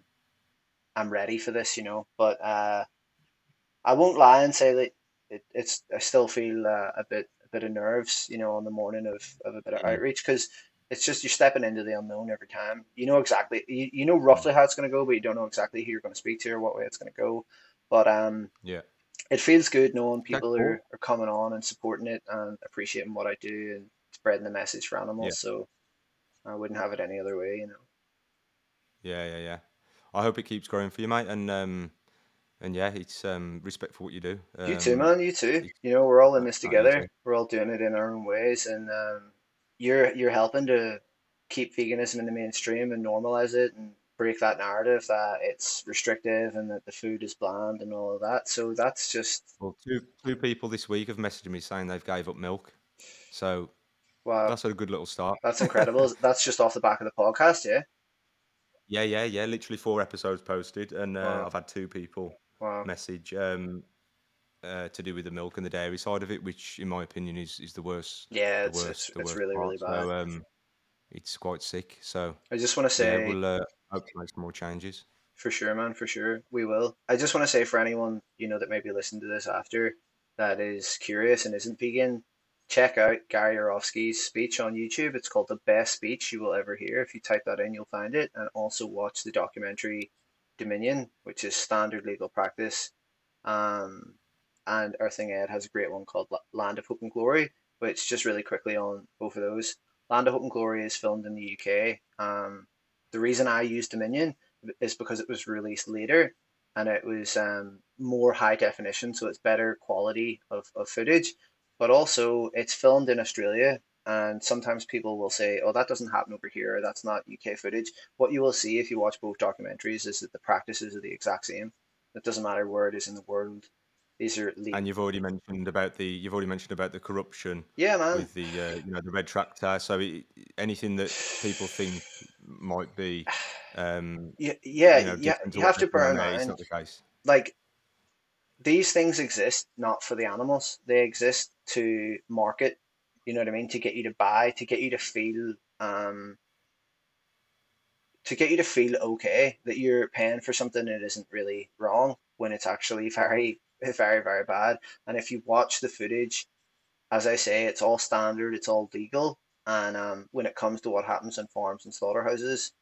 I'm ready for this, you know. But uh, I won't lie and say that it, it's. I still feel uh, a bit a bit of nerves, you know, on the morning of, of a bit of Mm. outreach because it's just you're stepping into the unknown every time. You know exactly, you, you know roughly how it's going to go, but you don't know exactly who you're going to speak to or what way it's going to go. But um, Yeah. It feels good knowing people cool. are, are coming on and supporting it and appreciating what I do and spreading the message for Yeah. animals. So I wouldn't have it any other way, you know. Yeah, yeah, yeah. I hope it keeps growing for you, mate, and um, and yeah, it's um, respect for what you do. You too, Um, man. You too. You know, we're all in this together. We're all doing it in our own ways, and um, you're you're helping to keep veganism in the mainstream and normalize it and break that narrative that it's restrictive and that the food is bland and all of that. So that's just Well, two two people this week have messaged me saying they've gave up milk, so wow. that's a good little start. That's incredible. That's just off the back of the podcast, yeah. Yeah, yeah, yeah. Literally four episodes posted, and uh, Wow, I've had two people wow. message um, uh, to do with the milk and the dairy side of it, which, in my opinion, is is the worst, Yeah, it's it's worst, it's worst really part. really bad. So um, it's quite sick. So I just want to yeah, say we'll uh, hope to make some more changes. For sure, man, for sure. We will. I just want to say for anyone, you know, that maybe listened to this after that is curious and isn't vegan, check out Gary Yourofsky's speech on YouTube. It's called The Best Speech You Will Ever Hear. If you type that in, you'll find it. And also watch the documentary Dominion, which is standard legal practice. Um, and Earthling Ed has a great one called Land of Hope and Glory, which just really quickly on both of those. Land of Hope and Glory is filmed in the UK. Um, the reason I use Dominion is because it was released later and it was um, more high definition, so it's better quality of, of footage. But also, it's filmed in Australia, and sometimes people will say, "Oh, that doesn't happen over here. That's not UK footage." What you will see if you watch both documentaries is that the practices are the exact same. It doesn't matter where it is in the world. These are le- And you've already mentioned about the you've already mentioned about the corruption yeah, man. with the uh, you know the red tractor. So it, anything that people think might be um, Yeah, yeah, you know yeah. You have to bear in it's mind, not the case. like these things exist not for the animals. They exist to market, you know what I mean, to get you to buy, to get you to feel um to get you to feel okay that you're paying for something that isn't really wrong when it's actually very very very bad. And if you watch the footage, as I say, it's all standard, it's all legal. And um, when it comes to what happens in farms and slaughterhouses,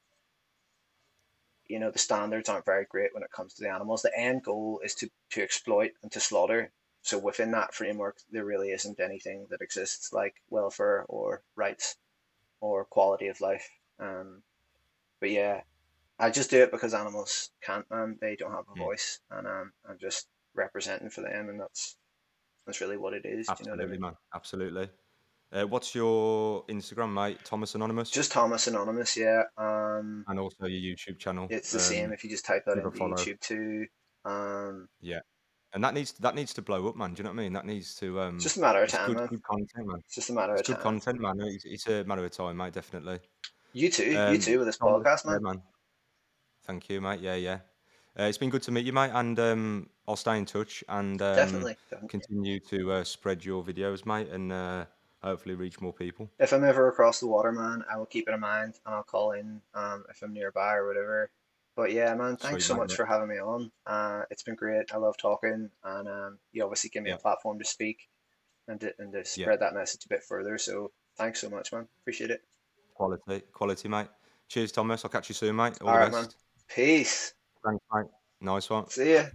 you know the standards aren't very great when it comes to the animals. The end goal is to to exploit and to slaughter. So within that framework, there really isn't anything that exists like welfare or rights or quality of life. Um, but yeah, I just do it because animals can't, man. They don't have a Mm, voice, and um, I'm just representing for them, and that's that's really what it is. Do you know what I absolutely, mean? man. Absolutely. Uh, what's your Instagram, mate? Tomas Anonymous, Just Tomas Anonymous, yeah. Um, and also your YouTube channel. it's the same Um, if you just type that into follow. YouTube too. Um, Yeah, and that needs that needs to blow up, man. Do you know what I mean? That needs to um, just a matter of time, good man. good content, man. It's just a matter It's of good time. content, man. It's, it's a matter of time, mate. Definitely. You too, you Um, too with this podcast, yeah, man. man. Thank you, mate. Yeah, yeah. Uh, it's been good to meet you, mate, and um, I'll stay in touch and um, Definitely, definitely. continue to uh, spread your videos, mate, and uh, hopefully reach more people. If I'm ever across the water, man, I will keep it in mind and I'll call in um, if I'm nearby or whatever. But yeah, man, thanks Sweet, so much Yeah. for having me on. Uh, it's been great. I love talking, and um, you obviously give me a platform to speak and to, and to Yeah. spread that message a bit further. So thanks so much, man. Appreciate it. Quality, quality, mate. Cheers, Thomas. I'll catch you soon, mate. All All the right, man. Peace. Thanks, mate. Nice one. See ya.